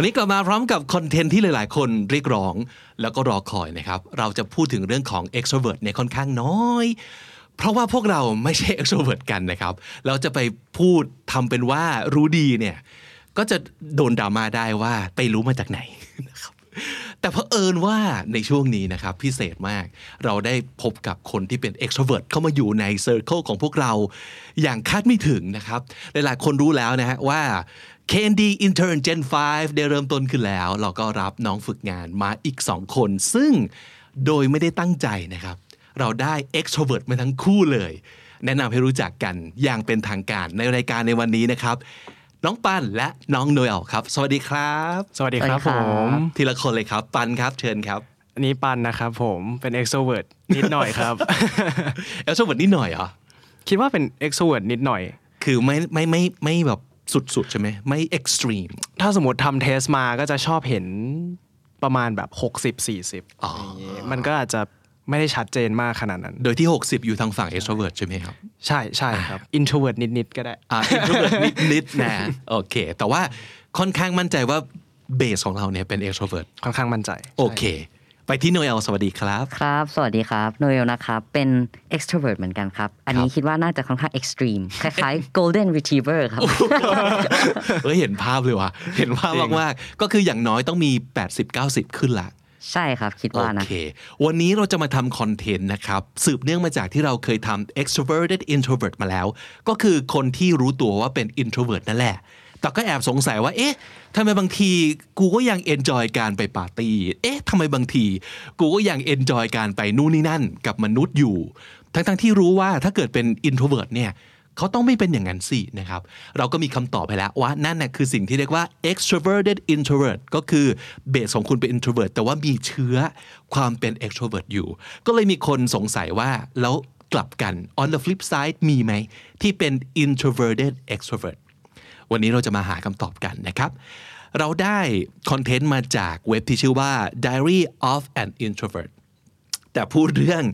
วันนี้กลับมาพร้อมกับคอนเทนต์ที่หลาย ๆ คนเรียกร้อง แล้วก็รอคอยนะครับ เราจะพูดถึงเรื่องของ extrovert ในยค่อนข้างน้อย เพราะว่าพวกเราไม่ใช่ extrovert กันนะครับ เราจะไปพูดทำเป็นว่ารู้ดีเนี่ย ก็จะโดนดราม่าได้ว่าไปรู้มาจากไหนนะครับแต่เพอเอิญว่าในช่วงนี้นะครับพิเศษมาก เราได้พบกับคนที่เป็น extrovert เข้ามาอยู่ใน circle ของพวกเรา อย่างคาดไม่ถึงนะครับ หลายๆ คนรู้แล้วนะฮะว่า KND Intern Gen 5 ได้เริ่มต้นขึ้นแล้ว เราก็รับน้องฝึกงานมาอีก 2 คน ซึ่งโดยไม่ได้ตั้งใจนะครับ เราได้ extrovert มาทั้งคู่เลย แนะนำให้รู้จักกันอย่างเป็นทางการในรายการในวันนี้นะครับ น้องปันและน้องโนเอลครับ สวัสดีครับ สวัสดีครับสวัสดีผครับมทีละคนเลยครับ ปันครับ เชิญครับอันนี้ปันนะครับผมเป็น extrovert นิดหน่อยครับ extrovert นิดหน่อยเหรอ คิดว่าเป็น extrovert นิดหน่อย คือไม่ไม่ไม่ไม่แบบ สุดๆ ใช่ไหมไม่ extreme ถ้าสมมติทำเทสมาก็จะชอบเห็นประมาณแบบ 60 40อ๋ออย่างงี้มันก็อาจจะไม่ได้ชัดเจนมากขนาดนั้น โดยที่ 60 อยู่ทางฝั่ง extrovert ใช่ไหมครับ ใช่ใช่ครับ introvert นิดๆก็ได้อ่า introvert นิดนิดนะโอเค แต่ว่าค่อนข้างมั่นใจว่าเบสของเราเนี่ยเป็น extrovert ค่อนข้างมั่นใจ โอเค ไปที่โนเอลสวัสดีครับ ครับ สวัสดีครับโนเอลนะครับเป็น extrovert เหมือนกันครับ อันนี้คิดว่าน่าจะค่อนข้าง extreme คล้ายๆ golden retriever ครับเอ้ยเห็นภาพเลยว่ะเห็นภาพมากๆก็คืออย่างน้อยต้องมี 80-90 ขึ้นละใช่ครับ คิดโอว่านะเค วันนี้เราจะมาทำคอนเทนต์นะครับ สืบเนื่องมาจากที่เราเคยทำ extroverted introvert มาแล้ว ก็คือคนที่รู้ตัวว่าเป็น introvert นั่นแหละ แต่ก็แอบสงสัยว่า เอ๊ะทำไมบางทีกูก็ยัง enjoy การไปปาร์ตี้ เอ๊ะทำไมบางที กูก็ยัง enjoy การไปนู่นนี่นั่น กับมนุษย์อยู่ ทั้งๆที่รู้ว่าถ้าเกิดเป็น introvert เนี่ยเขาต้องไม่เป็นอย่างนั้นสินะครับ เราก็มีคำตอบไปแล้วว่านั่นนะคือสิ่งที่เรียกว่า extroverted introvert ก็คือเบสของคุณเป็น introvert แต่ว่ามีเชื้อความเป็น extrovert อยู่ ก็เลยมีคนสงสัยว่าแล้วกลับกัน on the flip side มีไหมที่เป็น introverted extrovert วันนี้เราจะมาหาคำตอบกันนะครับ เราได้ content มาจากเว็บที่ชื่อว่า diary of an introvert แต่พูดเรื่อง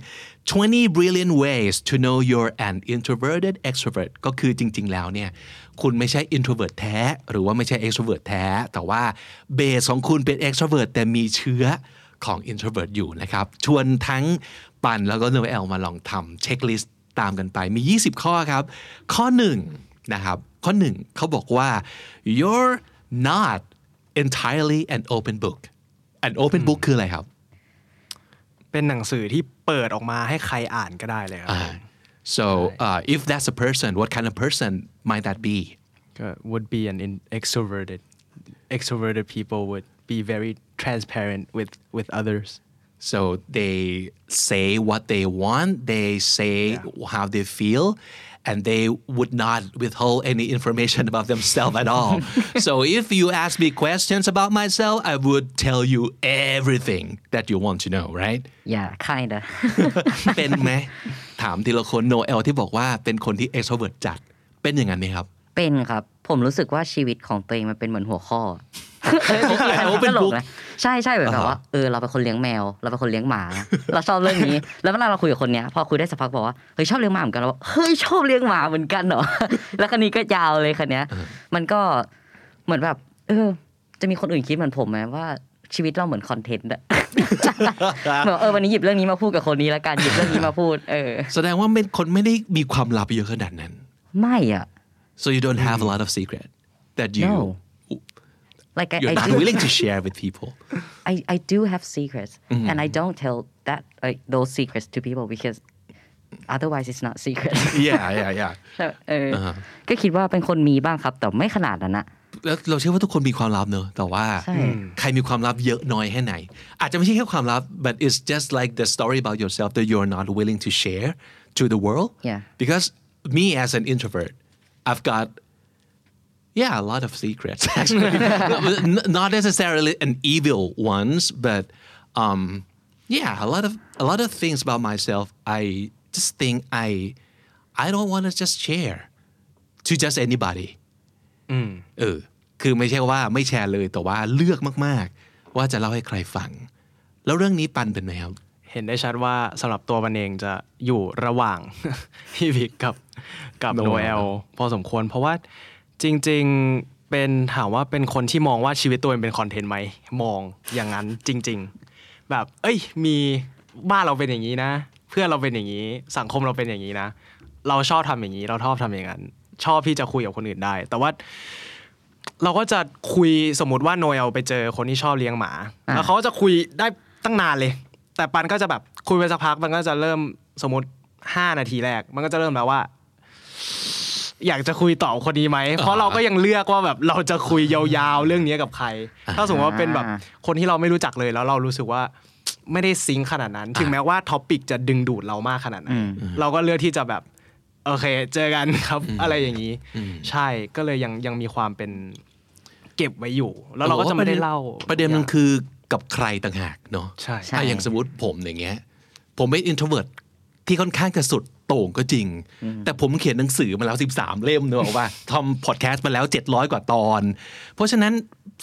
20 brilliant ways to know you're an introverted extrovert ก็คือจริง ๆ แล้วเนี่ย คุณไม่ใช่ introvert แท้ หรือว่าไม่ใช่ extrovert แท้ แต่ว่า base ของคุณเป็น extrovert แต่มีเชื้อของ introvert อยู่นะครับ ชวนทั้งปันแล้วก็โนเอลมาลองทำ checklist ตามกันไป มี 20 ข้อครับ ข้อ 1 นะครับ ข้อ 1 เขาบอกว่า you're not entirely an open book an open book คืออะไรครับ เป็นหนังสือที่เปิดออกมาให้ใครอ่านก็ได้เลยครับ Uh, so uh, if that's a person, what kind of person might that be? ก็ would be an in- extroverted extroverted people would be very transparent with with others So they say what they want, they say how they feel, and they would not withhold any information about themselves at all. so if you ask me questions about myself, I would tell you everything that you want to know, right? yeah kinda เป็นไหม ถามทีละคนโนเอลที่บอกว่าเป็นคนที่ extrovert จัด เป็นอย่างนั้นไหมครับ เป็นครับ ผมรู้สึกว่าชีวิตของตัวเองมันเป็นเหมือนหัวข้อเออ Open ตลก book นะใช่ใช่แบบแบบว่าเออเราเป็นคนเลี้ยงแมว เราเป็นคนเลี้ยงหมา เราชอบเรื่องนี้ แล้วเวลาเราคุยกับคนเนี้ยพอคุยได้สักพักบอกว่าเฮ้ยชอบเลี้ยงหมาเหมือนกันเราบอกเฮ้ยชอบเลี้ยงหมาเหมือนกันเหรอแล้วคันนี้ก็ยาวเลยคันเนี้ย มันก็เหมือนแบบ เออ จะมีคนอื่นคิดเหมือนผมไหมว่าชีวิตเราเหมือนคอนเทนต์อะแบบเออวันนี้หยิบเรื่องนี้มาพูดกับคนนี้แล้วกันหยิบเรื่องนี้มาพูด เออ แสดงว่าเป็นคนไม่ได้มีความลับเยอะขนาดนั้น ไม่อะ so you don't have a lot of secret that you No. like I, you're I not do willing to share with people I, I do have secrets and I don't tell that like those secrets to people because otherwise it's not secret yeah yeah yeah เออก็คิดว่าเป็นคนมีบ้างครับ แต่ไม่ขนาดนั้นนะ แล้วเราเชื่อว่าทุกคนมีความลับเนอะแต่ว่า ใช่ ใครมีความลับเยอะน้อยแค่ไหน อาจจะไม่ใช่แค่ความลับ but it's just like the story about yourself that you're not willing to share to the world Yeah. because me as an introvert I've got yeah a lot of secrets actually N- not necessarily an evil ones but um yeah a lot of a lot of things about myself I just think I I don't want to just share to just anybody อืม เออ คือไม่ใช่ว่าไม่แชร์เลยแต่ว่าเลือกมาก ๆ ว่าจะเล่าให้ใครฟัง แล้วเรื่องนี้ปันเป็นไหมครับ เห็นได้ชัดว่าสำหรับตัวมันเองจะอยู่ระหว่างพี่วิกกับกับโนโนเอเอลลพอสมควร เพราะว่าจริง ๆเป็นถามว่าเป็นคนที่มองว่าชีวิตตัวเองเป็นคอนเทนต์ไหมมองอย่างนั้นจริง ๆ แบบ เอ้ย มีบ้านเราเป็นอย่างนี้นะ เพื่อนเราเป็นอย่างนี้ สังคมเราเป็นอย่างนี้นะ เราชอบทำอย่างนี้ เราชอบทำอย่างนั้น ชอบที่จะคุยกับคนอื่นได้ แต่ว่าเราก็จะคุยสมมติว่าโนเอลไปเจอคนที่ชอบเลี้ยงหมาอ่าแล้วเขาก็จะคุยได้ตั้งนานเลย แต่ปันก็จะแบบคุยไปสักพักมันก็จะเริ่มสมมติห้านาทีแรก มันก็จะเริ่มแล้วว่า อยากจะคุยต่อคนนี้ไหมเพราะเราก็ยังเลือกว่าแบบเราจะคุยยาวๆเรื่องนี้กับใคร ถ้าสมมติว่าเป็นแบบคนที่เราไม่รู้จักเลยแล้วเรารู้สึกว่าไม่ได้ซิงค์ขนาดนั้น ถึงแม้ว่าท็อปิกจะดึงดูดเรามากขนาดไหนอืมเราก็เลือกที่จะแบบ โอเค เจอกันครับ อะไรอย่างนี้อืมใช่ก็เลยยังยังมีความเป็น เก็บไว้อยู่ แล้วเราก็จะไม่ได้เล่า ประเด็นมันคือ กับใครต่างหากเนาะใช่ใช่อะอย่างสมมติผมอย่างเงี้ย ผมเป็น introvert ที่ค่อนข้างจะสุดโต่งก็จริง แต่ผมเขียนหนังสือมาแล้ว 13 เล่มเนกอะว่าทำพอดแคสต์มาแล้ว 700 กว่าตอน เพราะฉะนั้น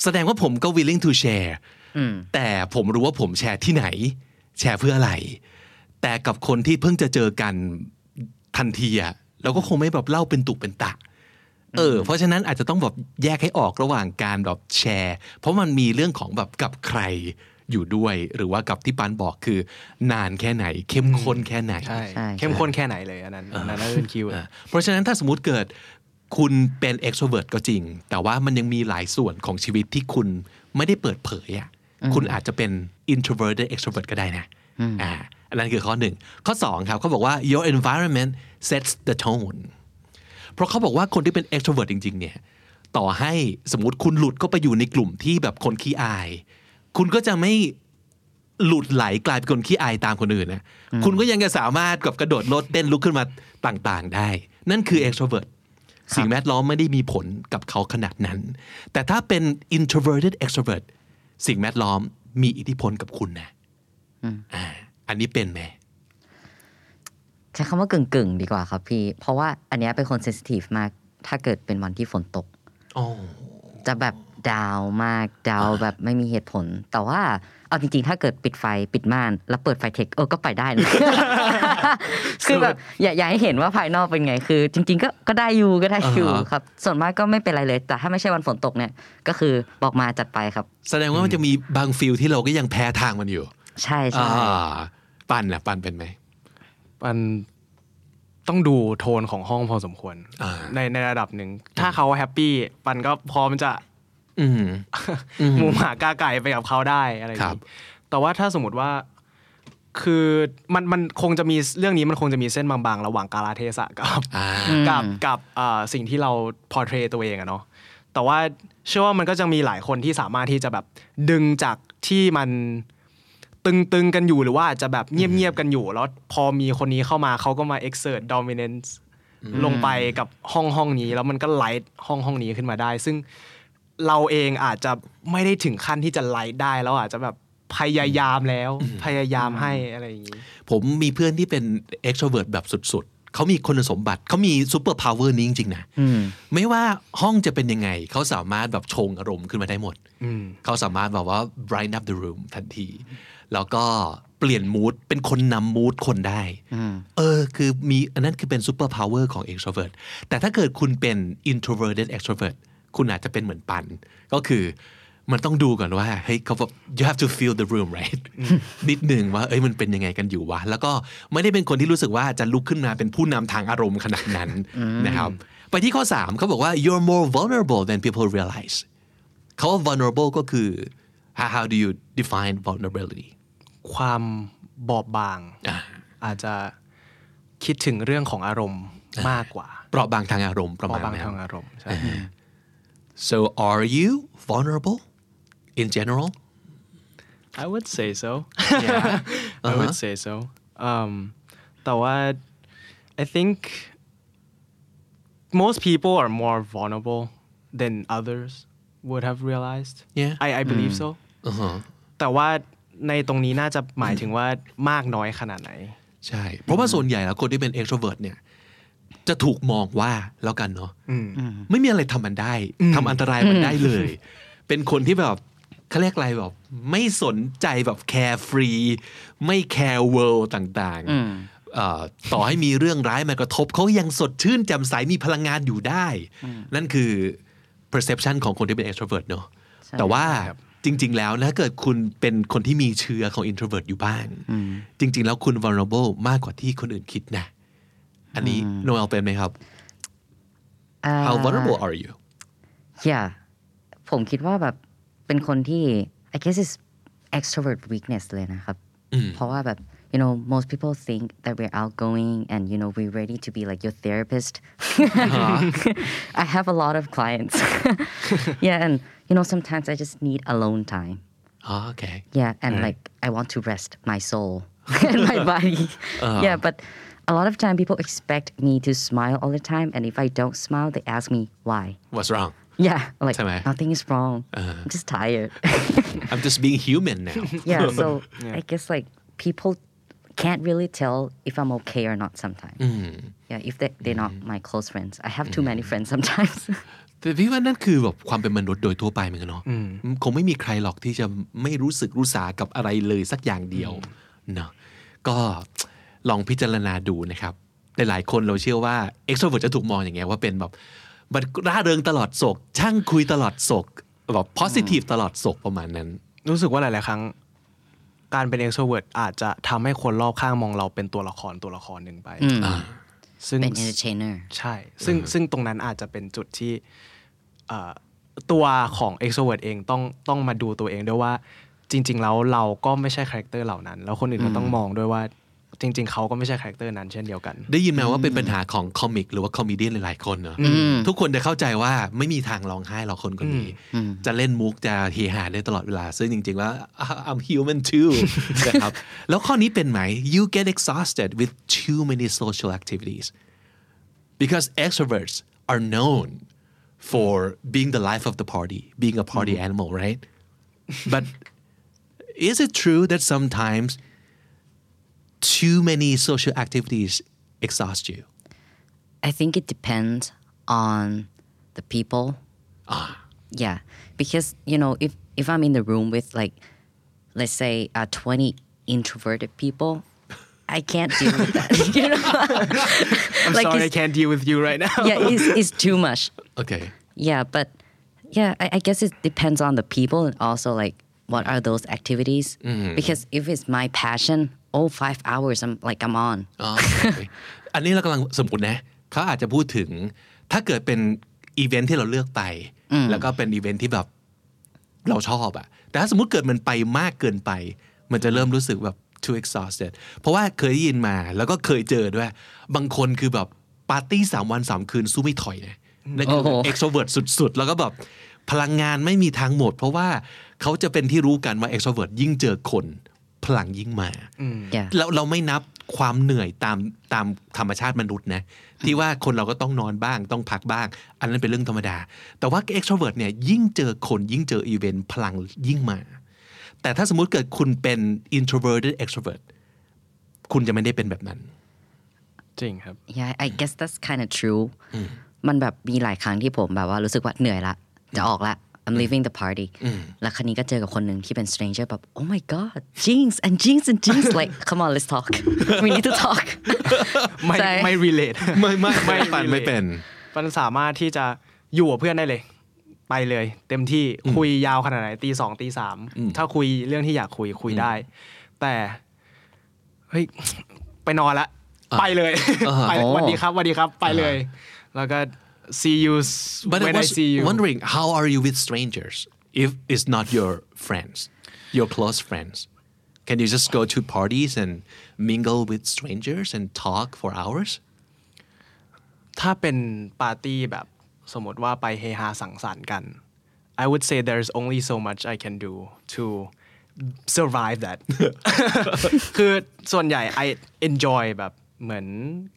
แสดงว่าผมก็ willing to share อืมแต่ผมรู้ว่าผมแชร์ที่ไหน แชร์เพื่ออะไร แต่กับคนที่เพิ่งจะเจอกันทันทีอะเราก็คงไม่แบบเล่าเป็นตุเป็นตะ เออเพราะฉะนั้นอาจจะต้องแบบแยกให้ออกระหว่างการแบบแชร์ เพราะมันมีเรื่องของแบบกับใครอยู่ด้วย หรือว่ากับที่ปานบอกคือนานแค่ไหน เข้มข้นแค่ไหนใช่ใช่เข้มข้นแค่ไหนเลยอันนั้นอันนั้นน่าเป็นคิวอะเพราะฉะนั้นถ้าสมมติเกิดคุณเป็น extrovert ก็จริง แต่ว่ามันยังมีหลายส่วนของชีวิตที่คุณไม่ได้เปิดเผยอะคุณอาจจะเป็น introverted extrovert ก็ได้นะอ่าอันนั้นคือข้อหนึ่งข้อสองครับเขาบอกว่า your environment sets the tone เพราะเขาบอกว่าคนที่เป็น extrovert จริง ๆ เนี่ย ต่อให้สมมติคุณหลุดเข้าไปอยู่ในกลุ่มที่แบบคนขี้อาย คุณก็จะไม่หลุดไหลกลายเป็นคนขี้อายตามคนอื่นนะคุณก็ยังจะสามารถกับกระโดดโลดเต้นลุกขึ้นมาต่างๆ ได้ นั่นคือ extrovert สิ่งแวดล้อมไม่ได้มีผลกับเขาขนาดนั้น แต่ถ้าเป็น introverted extrovert สิ่งแวดล้อมมีอิทธิพลกับคุณนะอ่าอันนี้เป็นไหม ใช้คำว่ากึ่งๆดีกว่าครับพี่ เพราะว่าอันเนี้ยเป็นคน sensitive มาก ถ้าเกิดเป็นวันที่ฝนตกอ๋อจะแบบดาวมากดาวแบบไม่มีเหตุผล แต่ว่าเอาจริงๆ ถ้าเกิดปิดไฟปิดม่าน แล้วเปิดไฟเทคเออก็ไปได้นะคือแบบอย่าอย่าให้เห็นว่าภายนอกเป็นไงคือ จริง ๆ ก็ก็ได้อยู่ก็ได้อยู่อ่าฮะครับ ส่วนมากก็ไม่เป็นไรเลย แต่ถ้าไม่ใช่วันฝนตกเนี่ย ก็คือบอกมาจัดไปครับ แสดงว่ามันจะมีบางฟิลที่เราก็ยังแพ้ทางมันอยู่ ใช่ใช่อ่าปันนะปันเป็นไหม มันต้องดูโทนของห้องพอสมควรอ่าในในระดับหนึ่ง ถ้าเขาแฮปปี้ปันก็พร้อมจะอืมอืมหมูหมากาไก่ไปกับเขาได้อะไรอย่างครับนี้แต่ว่าถ้าสมมติว่าคือมันมันคงจะมีเรื่องนี้มันคงจะมีเส้นบางๆ ระหว่างกาลเทศะกับอ่ากับกับอ่าสิ่งที่เราพอเทรตัวเองอะเนาะแต่ว่าเชื่อว่ามันก็จะมีหลายคนที่สามารถที่จะแบบดึงจากที่มัน ตึงๆกันอยู่หรือว่าอาจจะแบบเงียบๆกันอยู่ แล้วพอมีคนนี้เข้ามาเขาก็มา exert dominance ลงไปกับห้องห้องนี้ แล้วมันก็ไลท์ห้องห้องนี้ขึ้นมาได้ ซึ่งเราเองอาจจะไม่ได้ถึงขั้นที่จะไลท์ได้แล้วอาจจะแบบพยายามแล้วพยายามให้อะไรอย่างนี้ ผมมีเพื่อนที่เป็น extrovert แบบสุดๆ เขามีคุณสมบัติเขามี super power นี้จริงๆนะอืมไม่ว่าห้องจะเป็นยังไง เขาสามารถแบบชงอารมณ์ขึ้นมาได้หมดอืมเขาสามารถแบบว่า brighten up the room ทันที แล้วก็เปลี่ยนมูดเป็นคนนำมูดคนได้อืมเออคือมีอันนั้นคือเป็น super power ของ extrovert แต่ถ้าเกิดคุณเป็น introverted extrovert คุณอาจจะเป็นเหมือนปัน ก็คือมันต้องดูก่อนว่าเฮ้ยเขาแบบ you have to feel the room right นิดหนึ่งว่าเอ้ยมันเป็นยังไงกันอยู่วะ แล้วก็ไม่ได้เป็นคนที่รู้สึกว่าจะลุกขึ้นมาเป็นผู้นำทางอารมณ์ขนาดนั้นนะครับไปที่ข้อ 3เขาบอกว่า you're more vulnerable than people realize เขาว่า vulnerable ก็คือ how how do you define vulnerability ความบอบบางอ่าอาจจะคิดถึงเรื่องของอารมณ์มากกว่า เปราะบางทางอารมณ์ประบอมาณบบางนั้นทางอารมณ์ใช่ So are you vulnerable in general? I would say so Yeah. I would say so um แต่ว่า I think most people are more vulnerable than others would have realized Yeah. I I believe so Uh-huh. แต่ว่า ในตรงนี้น่าจะหมายถึงว่ามากน้อยขนาดไหน ใช่ เพราะว่าส่วนใหญ่แล้วคนที่เป็น extrovert เนี่ยจะถูกมองว่าแล้วกันเนาะอืมไม่มีอะไรทำมันได้ทำอันตรายมันได้เลย เป็นคนที่แบบเขาเรียกอะไรแบบไม่สนใจแบบ carefree ไม่ care world ต่างอืมๆเอ่อต่อให้มีเรื่องร้ายมากระทบเขายังสดชื่นแจ่มใสมีพลังงานอยู่ได้ นั่นคือ perception ของคนที่เป็น extrovert เนอะใช่แต่ว่าครับ จริง ๆ แล้วถ้าเกิดคุณเป็นคนที่มีเชื้อของ introvert อยู่บ้าง จริง ๆ แล้วคุณ vulnerable มากกว่าที่คนอื่นคิดนะ อันนี้โนเอลเป็นไหมครับอ่า How vulnerable are you yeah ผมคิดว่าแบบเป็นคนที่ I guess is extrovert weakness เลยนะครับ เพราะว่าแบบ you know most people think that we're outgoing and you know we're ready to be like your therapist I have a lot of clients yeah and you know, sometimes I just need alone time. Oh, okay. Yeah, and like I want to rest my soul and my body. Uh-huh. Yeah, but a lot of time people expect me to smile all the time, and if I don't smile, they ask me why. What's wrong? Yeah, like nothing is wrong. Uh-huh. I'm just tired. I'm just being human now. yeah, so yeah. I guess like people can't really tell if I'm okay or not sometimes. Mm. Yeah, if they, they're mm. not my close friends. I have too mm. many friends sometimes. แต่พี่ว่านั่นคือแบบความเป็นมนุษย์โดยทั่วไปเหมือนกันเนาะคงไม่มีใครหรอกที่จะไม่รู้สึกรู้สากับอะไรเลยสักอย่างเดียวเนาะก็ลองพิจารณาดูนะครับหลายๆคนเราเชื่อว่า extrovert จะถูกมองอย่างเงี้ยว่าเป็นแบบบัดร่าเริงตลอดศกช่างคุยตลอดศกแบบ positive ตลอดศกประมาณนั้น รู้สึกว่าหลาย ๆ ครั้ง การเป็น extrovert อาจจะทำให้คนรอบข้างมองเราเป็นตัวละครตัวละครหนึ่งไป ซึ่งเป็น entertainer ใช่ ซึ่งซึ่งตรงนั้นอาจจะเป็นจุดที่เอ่อตัวของ extrovert เองต้องต้องมาดูตัวเองด้วยว่าจริง ๆ แล้วเราก็ไม่ใช่ character เหล่านั้น แล้วคนอื่นก็ต้องมองด้วยว่า จริง ๆ เขาก็ไม่ใช่ character นั้นเช่นเดียวกัน ได้ยินมาว่าเป็นปัญหาของ comic หรือว่า comedy หลายๆคนเนอะทุกคนจะเข้าใจว่าไม่มีทางร้องไห้หรอกคนคนนี้ จะเล่นมุกจะเฮฮาได้ตลอดเวลา ซึ่งจริง ๆ แล้ว I'm human too นะครับแล้วข้อนี้เป็นไหม you get exhausted with too many social activities because extroverts are known for being the life of the party being a party animal right but is it true that sometimes too many social activities exhaust you I think it depends on the people. Ah. Yeah, because you know, if if I'm in the room with like, let's say, uh, 20 introverted people, I can't deal with that. you know, I'm Like sorry I can't deal with you right now yeah, it's, it's too much. okay Yeah, but yeah, I, I guess it depends on the people and also like what are those activities. Because if it's my passion, oh, five hours, I'm like I'm on. อ๋อโอเคอันนี้เรากำลังสมมตินะเขาอาจจะพูดถึงถ้าเกิดเป็นอีเวนท์ที่เราเลือกไป แล้วก็เป็นอีเวนท์ที่แบบเราชอบอะแต่ถ้าสมมติเกิดมันไปมากเกินไป มันจะเริ่มรู้สึกแบบ too exhausted เพราะว่าเคยได้ยินมาแล้วก็เคยเจอด้วย บางคนคือแบบปาร์ตี้สามวันสามคืนสู้ไม่ถอยนะนั่นคือโอ้โห extrovert สุดๆ แล้วก็แบบพลังงานไม่มีทางหมด เพราะว่าเขาจะเป็นที่รู้กันว่า extrovert ยิ่งเจอคน พลังยิ่งมา Yeah. เราเราไม่นับความเหนื่อยตามตามธรรมชาติมนุษย์นะที่ว่าคนเราก็ต้องนอนบ้างต้องพักบ้าง อันนั้นเป็นเรื่องธรรมดา แต่ว่า extrovert เนี่ยยิ่งเจอคนยิ่งเจออีเวนต์พลังยิ่งมา แต่ถ้าสมมุติเกิดคุณเป็น introverted extrovert คุณจะไม่ได้เป็นแบบนั้น จริงครับ Yeah I guess that's kind of true มันแบบมีหลายครั้งที่ผมแบบว่ารู้สึกว่าเหนื่อยละจะออกละ I'm leaving the party แล้วคันนี้ก็เจอกับคนหนึ่งที่เป็น stranger แบบ oh my god jeans and jeans and jeans like come on let's talk we need to talk ไม่ใช่ไม่ relate ไม่ไม่ไม่ไม่ปัน relate ไม่เป็นมันสามารถที่จะอยู่กับเพื่อนได้เลย ไปเลย เต็มที่คุยยาวขนาดไหนตีสองตีสามถ้าคุยเรื่องที่อยากคุยคุยได้ แต่เฮ้ยไปนอนละไปเลยไปเลยอ๋อสวัสดีครับสวัสดีครับ ไปเลย แล้วก็ see you But I when I was see you wondering how are you with strangers if it's not your friends your close friends can you just go to parties and mingle with strangers and talk for hours ถ้าเป็นปาร์ตี้แบบสมมติว่าไปเฮฮาสังสรรค์กัน I would say there's only so much I can do to survive that คือส่วนใหญ่ I enjoy แบบ เหมือน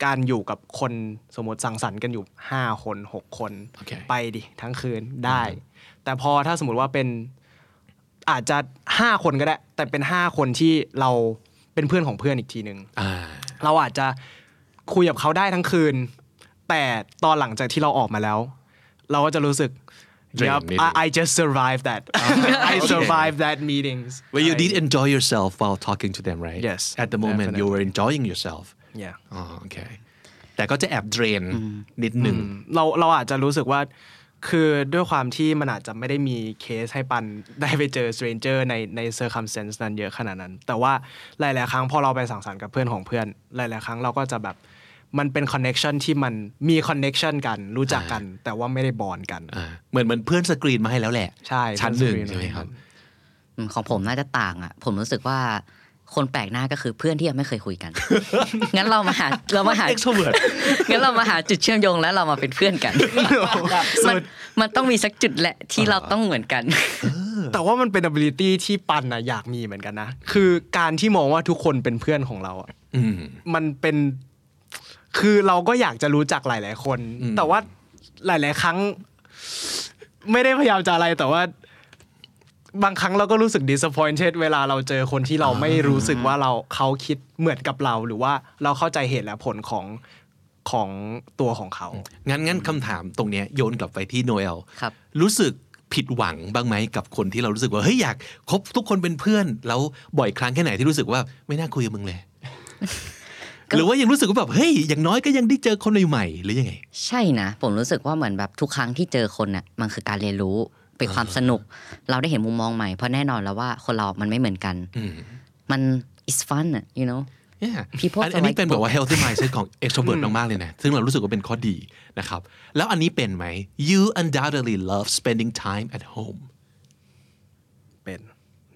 การอยู่กับคนสมมติสังสรรค์กันอยู่ 5 คน 6 คนโอเคไปดิทั้งคืนได้ แต่พอถ้าสมมติว่าเป็นอาจจะ 5 คนก็ได้ แต่เป็น 5 คนที่เราเป็นเพื่อนของเพื่อนอีกทีหนึ่งอ่าเราอาจจะคุยกับเขาได้ทั้งคืน แต่ตอนหลังจากที่เราออกมาแล้ว เราก็จะรู้สึก Drain Yep, นิดนึง I, I just survived that I survived that meetings Well you I- did enjoy yourself while talking to them right Yes, At the moment you definitely. were enjoying yourself yeah อ๋อโอเคแต่ก็จะแอบเดรนนิดหนึ่งเราเราอาจจะรู้สึกว่าคือด้วยความที่มันอาจจะไม่ได้มีเคสให้ปันได้ไปเจอ stranger ในใน circumstance นั้นเยอะขนาดนั้น แต่ว่าหลาย ๆ ครั้งพอเราไปสังสรรค์กับเพื่อนของเพื่อน หลาย ๆ ครั้งเราก็จะแบบมันเป็น connection ที่มันมี connection กันรู้จักกัน แต่ว่าไม่ได้บอนกันอ่าเหมือนเหมือนเพื่อนสกรีนมาให้แล้วแหละ ใช่ชั้นหนึ่งเพื่อนสกรีนใช่ไหมครับอืมของผมน่าจะต่างอะ ผมรู้สึกว่า คนแปลกหน้าก็คือเพื่อนที่ยังไม่เคยคุยกัน งั้นเรามาหาเรามาหา extrovert งั้นเรามาหาจุดเชื่อมโยงแล้วเรามาเป็นเพื่อนกัน มันมันต้องมีสักจุดแหละที่เราต้องเหมือนกัน แต่ว่ามันเป็น ability ที่ปันนะอยากมีเหมือนกันนะ คือการที่มองว่าทุกคนเป็นเพื่อนของเราอะอืมมันเป็น คือเราก็อยากจะรู้จักหลาย ๆ คนอืมแต่ว่าหลาย ๆ ครั้ง ไม่ได้พยายามจะอะไรแต่ว่า บางครั้งเราก็รู้สึก disappointed เวลาเราเจอคนที่เราไม่รู้สึกว่าเราเขาคิดเหมือนกับเรา หรือว่าเราเข้าใจเหตุและผลของของตัวของเขา งั้นงั้นคำถามตรงเนี้ยโยนกลับไปที่โนเอลครับ รู้สึกผิดหวังบ้างไหมกับคนที่เรารู้สึกว่าเฮ้ยอยากคบทุกคนเป็นเพื่อน แล้วบ่อยครั้งแค่ไหนที่รู้สึกว่าไม่น่าคุยกับมึงเลย หรือว่ายังรู้สึกว่าแบบเฮ้ยอย่างน้อยก็ยังได้เจอคนใหม่ๆหรือยังไง ใช่นะ ผมรู้สึกว่าเหมือนแบบทุกครั้งที่เจอคนน่ะมันคือการเรียนรู้ เป็นความสนุก เราได้เห็นมุมมองใหม่เพราะแน่นอนแล้วว่าคนเรามันไม่เหมือนกันอืมมัน is fun อะ you know Yeah. People อัน are อันนี้ like เป็นแบบว่า healthy mindset ของ extrovert มากๆเลยนะ ซึ่งเรารู้สึกว่าเป็นข้อดีนะครับ แล้วอันนี้เป็นไหม you undoubtedly love spending time at home เป็น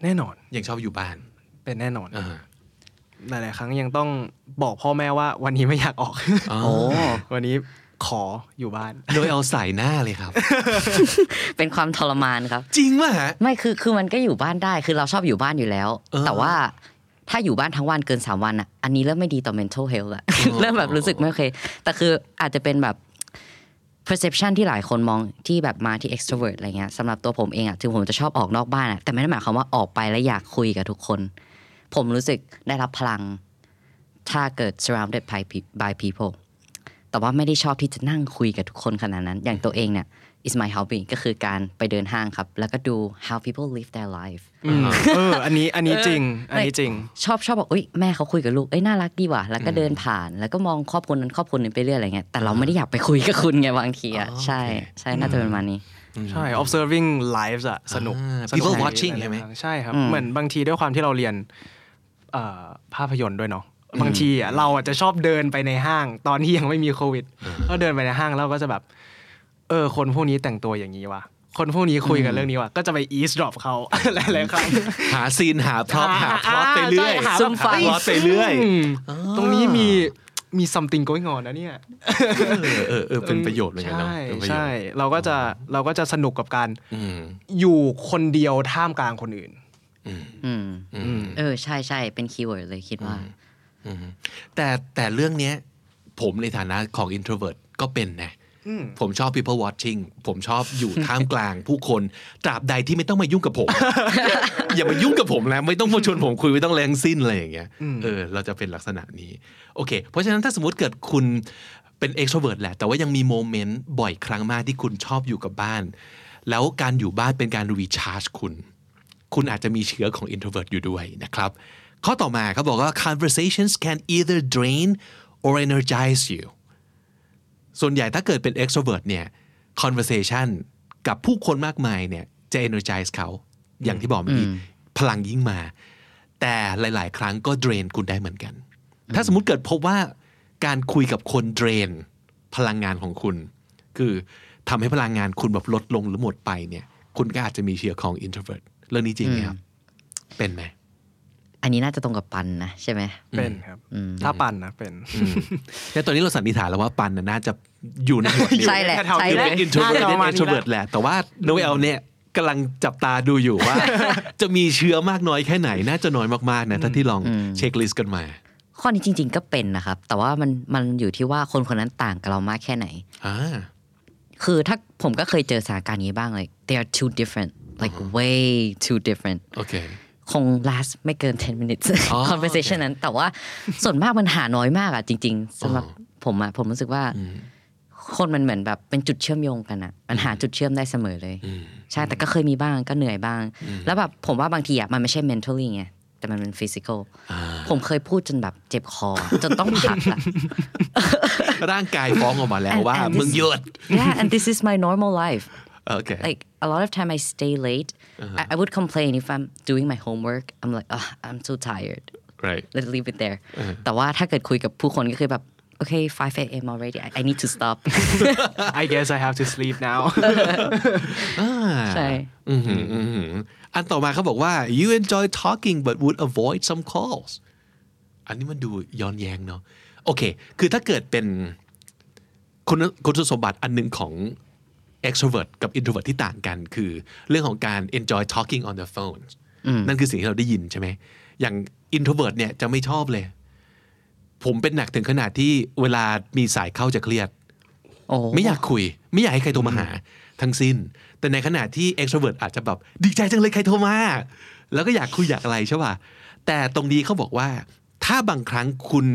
แน่นอน ยังชอบอยู่บ้าน เป็นแน่นอนอ่าหลายๆครั้งยังต้องบอกพ่อแม่ว่าวันนี้ไม่อยากออกอ๋อโอ้วันนี้ ขออยู่บ้าน โดยเอาใส่หน้าเลยครับ เป็นความทรมานครับ จริงป่ะฮะไม่คือคือมันก็อยู่บ้านได้คือเราชอบอยู่บ้านอยู่แล้วเออแต่ว่าถ้าอยู่บ้านทั้งวันเกินสามวันอะ อันนี้เริ่มไม่ดีต่อ mental health ละเริ่มแบบรู้สึกไม่โอเค แต่คืออาจจะเป็นแบบ perception ที่หลายคนมองที่แบบมาที่ extrovert อะไรเงี้ยสำหรับตัวผมเองอะถึงผมจะชอบออกนอกบ้านอะแต่ไม่ได้หมายความว่าออกไปแล้วอยากคุยกับทุกคน ผมรู้สึกได้รับพลัง ถ้าเกิด surrounded by pe- by people แต่ว่าไม่ได้ชอบที่จะนั่งคุยกับทุกคนขนาดนั้น อย่างตัวเองเนี่ย is my hobby ก็คือการไปเดินห้างครับ แล้วก็ดู how people live their life อืมเอออันนี้อันนี้จริง อันนี้จริง ชอบชอบบอกอุ้ยแม่เขาคุยกับลูกเอ้ยน่ารักดีว่ะแล้วก็เดินผ่าน แล้วก็มองครอบครัวนั้นครอบครัวนี้ไปเรื่อยอะไรเงี้ยแต่เราไม่ได้อยากไปคุยกับคุณไงบางทีอะอ๋อใช่โอเคใช่น่าจะเป็นประมาณนี้ใช่ observing lives อะสนุกอ่าสนุก people ดี watching ใช่ไหมใช่ครับอืมเหมือนบางทีด้วยความที่เราเรียนเอ่อภาพยนตร์ด้วยเนาะ บางทีอะเราอาจจะชอบเดินไปในห้าง ตอนที่ยังไม่มีโควิดก็เดินไปในห้างแล้วก็จะแบบ เออ คนพวกนี้แต่งตัวอย่างนี้ว่ะคนพวกนี้คุยกันเรื่องนี้ว่ะก็จะไป eavesdrop เขาหลายๆครั้งหาซีนหาพร็อพหาพล็อตไปเรื่อยใช่หาซุ่มฟังพล็อตไปเรื่อยอืมตรงนี้มีมี something going on นะเนี่ยเออเออเออเป็นประโยชน์เหมือนกันเนาะใช่เป็นประโยชน์ใช่เราก็จะเราก็จะสนุกกับการอืมอยู่คนเดียวท่ามกลางคนอื่นอืมอืมอืมเออใช่ใช่เป็น keyword เลยคิดว่าอืม แต่แต่เรื่องเนี้ยผมในฐานะของ introvert ก็เป็นนะผมชอบ people watching ผมชอบอยู่ท่ามกลางผู้คนตราบใดที่ไม่ต้องมายุ่งกับผม อย่ามายุ่งกับผมแล้ว ไม่ต้องมาชวนผมคุย ไม่ต้องแรงสิ้นอะไรอย่างเงี้ยเออเราจะเป็นลักษณะนี้ โอเค เพราะฉะนั้นถ้าสมมติเกิดคุณเป็น extrovert แหละ แต่ว่ายังมี moment บ่อยครั้งมากที่คุณชอบอยู่กับบ้าน แล้วการอยู่บ้านเป็นการ recharge คุณ คุณอาจจะมีเชื้อของ introvert อยู่ด้วยนะครับ ข้อต่อมาเขาบอกว่า conversations can either drain or energize you ส่วนใหญ่ถ้าเกิดเป็น extrovert เนี่ย conversation กับผู้คนมากมายเนี่ยจะ energize เขา อย่างที่บอกเมื่อกี้พลังยิ่งมา แต่หลาย ๆ ครั้งก็ drain คุณได้เหมือนกัน ถ้าสมมุติเกิดพบว่าการคุยกับคน drain พลังงานของคุณ คือทำให้พลังงานคุณแบบลดลงหรือหมดไปเนี่ย คุณก็อาจจะมีเชื้อของ introvert เรื่องนี้จริงไหมครับ เป็นไหม อันนี้น่าจะตรงกับปันนะใช่ไหมเป็นครับถ้าปั่นนะเป็นแต่ตอนนี้เราสันนิษฐานแล้วว่าปันน่ะน่าจะอยู่ในหมวดนี้ใช่แหละแถวๆใช่อยู่เลในย introvert น่าจะและประมาณนี้ extrovert แหละแต่ว่าโนเอลเนี่ยกำลังจับตาดูอยู่ว่า จะมีเชื้อมากน้อยแค่ไหน น่าจะน้อยมากๆนะถ้าที่ลองเช็คลิสต์กันมา ข้อนี้จริง ๆ ก็เป็นนะครับ แต่ว่ามันมันอยู่ที่ว่าคนคนนั้นต่างกับเรามากแค่ไหนอ่าคือถ้าผมก็เคยเจอสถานการณ์นี้บ้างเลย they are too different like way too different โอเคคง last ไม่เกิน 10 minutes อ๋อ conversation นั้น แต่ว่าส่วนมากมันหาน้อยมากอะจริง ๆสำหรับผมอะผมรู้สึกว่า คนมันเหมือนแบบเป็นจุดเชื่อมโยงกันอะมันหาจุดเชื่อมได้เสมอเลย ใช่แต่ก็เคยมีบ้างก็เหนื่อยบ้าง แล้วแบบผมว่าบางทีอะมันไม่ใช่ mentally ไงแต่มันเป็น physical ผมเคยพูดจนแบบเจ็บคอ จนต้องพักอะร่างกายฟ้องออกมาแล้ว And- ว่า and this- มึงหยุด yeah and this is my normal life โอเค like a lot of time I stay late I, I would complain if I'm doing my homework I'm like oh, I'm so tired right let's leave it there แต่ว่าถ้าเกิดคุยกับผู้คนก็คือแบบ okay 5 a.m. already I, I need to stop I guess I have to sleep now ใช่ อือหืออือหืออันต่อมาเขาบอกว่า you enjoy talking but would avoid some calls อันนี้มันดูย้อนแย้งเนาะโอเค คือถ้าเกิดเป็นคุณคุณสมบัติอันหนึ่งของ extrovert กับ introvert ที่ต่างกัน คือเรื่องของการ enjoy talking on the phone นั่นคือสิ่งที่เราได้ยินใช่ไหมอย่าง introvert เนี่ยจะไม่ชอบเลย ผมเป็นหนักถึงขนาดที่เวลามีสายเข้าจะเครียดโอ้ไม่อยากคุย ไม่อยากให้ใครโทรมาหาทั้งสิ้น แต่ในขณะที่ extrovert อาจจะแบบดีใจจังเลยใครโทรมา แล้วก็อยากคุยอยากอะไรใช่ป่ะแต่ตรงนี้เขาบอกว่า ถ้าบางครั้งคุณ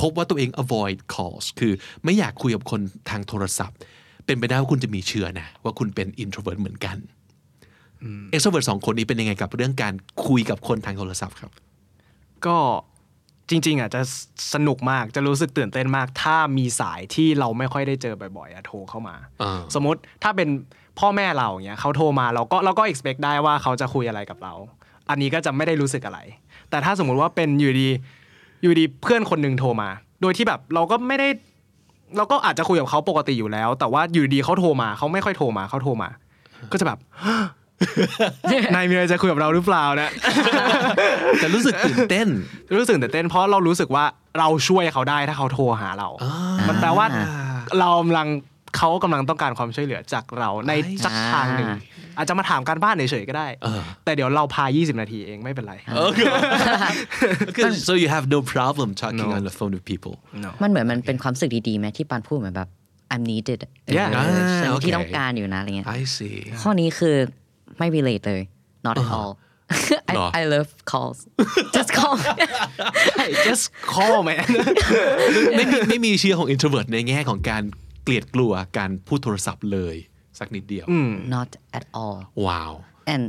พบว่าตัวเอง avoid calls คือไม่อยากคุยกับคนทางโทรศัพท์ เป็นไปได้ว่าคุณจะมีเชื้อนะว่าคุณเป็น introvert เหมือนกัน extrovert สองคนนี้เป็นยังไงกับเรื่องการคุยกับคนทางโทรศัพท์ครับ ก็จริง ๆอะจะสนุกมากจะรู้สึกตื่นเต้นมาก ถ้ามีสายที่เราไม่ค่อยได้เจอบ่อยๆอะโทรเข้ามาอ่าสมมติถ้าเป็นพ่อแม่เราเนี้ยเขาโทรมาเราก็เราก็ expect ได้ว่าเขาจะคุยอะไรกับเรา อันนี้ก็จะไม่ได้รู้สึกอะไร แต่ถ้าสมมุติว่าเป็นอยู่ดีอยู่ดีเพื่อนคนหนึ่งโทรมา โดยที่แบบเราก็ไม่ได้ เราก็อาจจะคุยกับเขาปกติอยู่แล้ว แต่ว่าอยู่ดีเขาโทรมาเขาไม่ค่อยโทรมาเขาโทรมา ก็จะแบบนายมีอะไรจะคุยกับเราหรือเปล่านะจะรู้สึกตื่นเต้นรู้สึกตื่นเต้น เพราะเรารู้สึกว่าเราช่วยเขาได้ถ้าเขาโทรหาเรา มันแปลว่าเรากำลัง เขากำลังต้องการความช่วยเหลือจากเราในสักทางหนึ่งอาจจะมาถามการบ้านเฉยๆก็ได้เออแต่เดี๋ยวเราพา 20 นาทีเองไม่เป็นไร Okay, so you have no problem talking No. on the phone with people มันเหมือนมันเป็นความรู้สึกดีๆไหมที่ปานพูดเหมือนแบบ I'm needed เออ Yeah ฉันอ่าโอเคที่ต้องการอยู่นะอะไรเงี้ย I see ข้อนี้คือไม่ relate เลย not at all หรอ I, I love calls just call just call man ไม่มีไม่มีเชื้อของ introvert ในแง่ของการ เกลียดกลัวการพูดโทรศัพท์เลย สักนิดเดียว not at all ว้าว and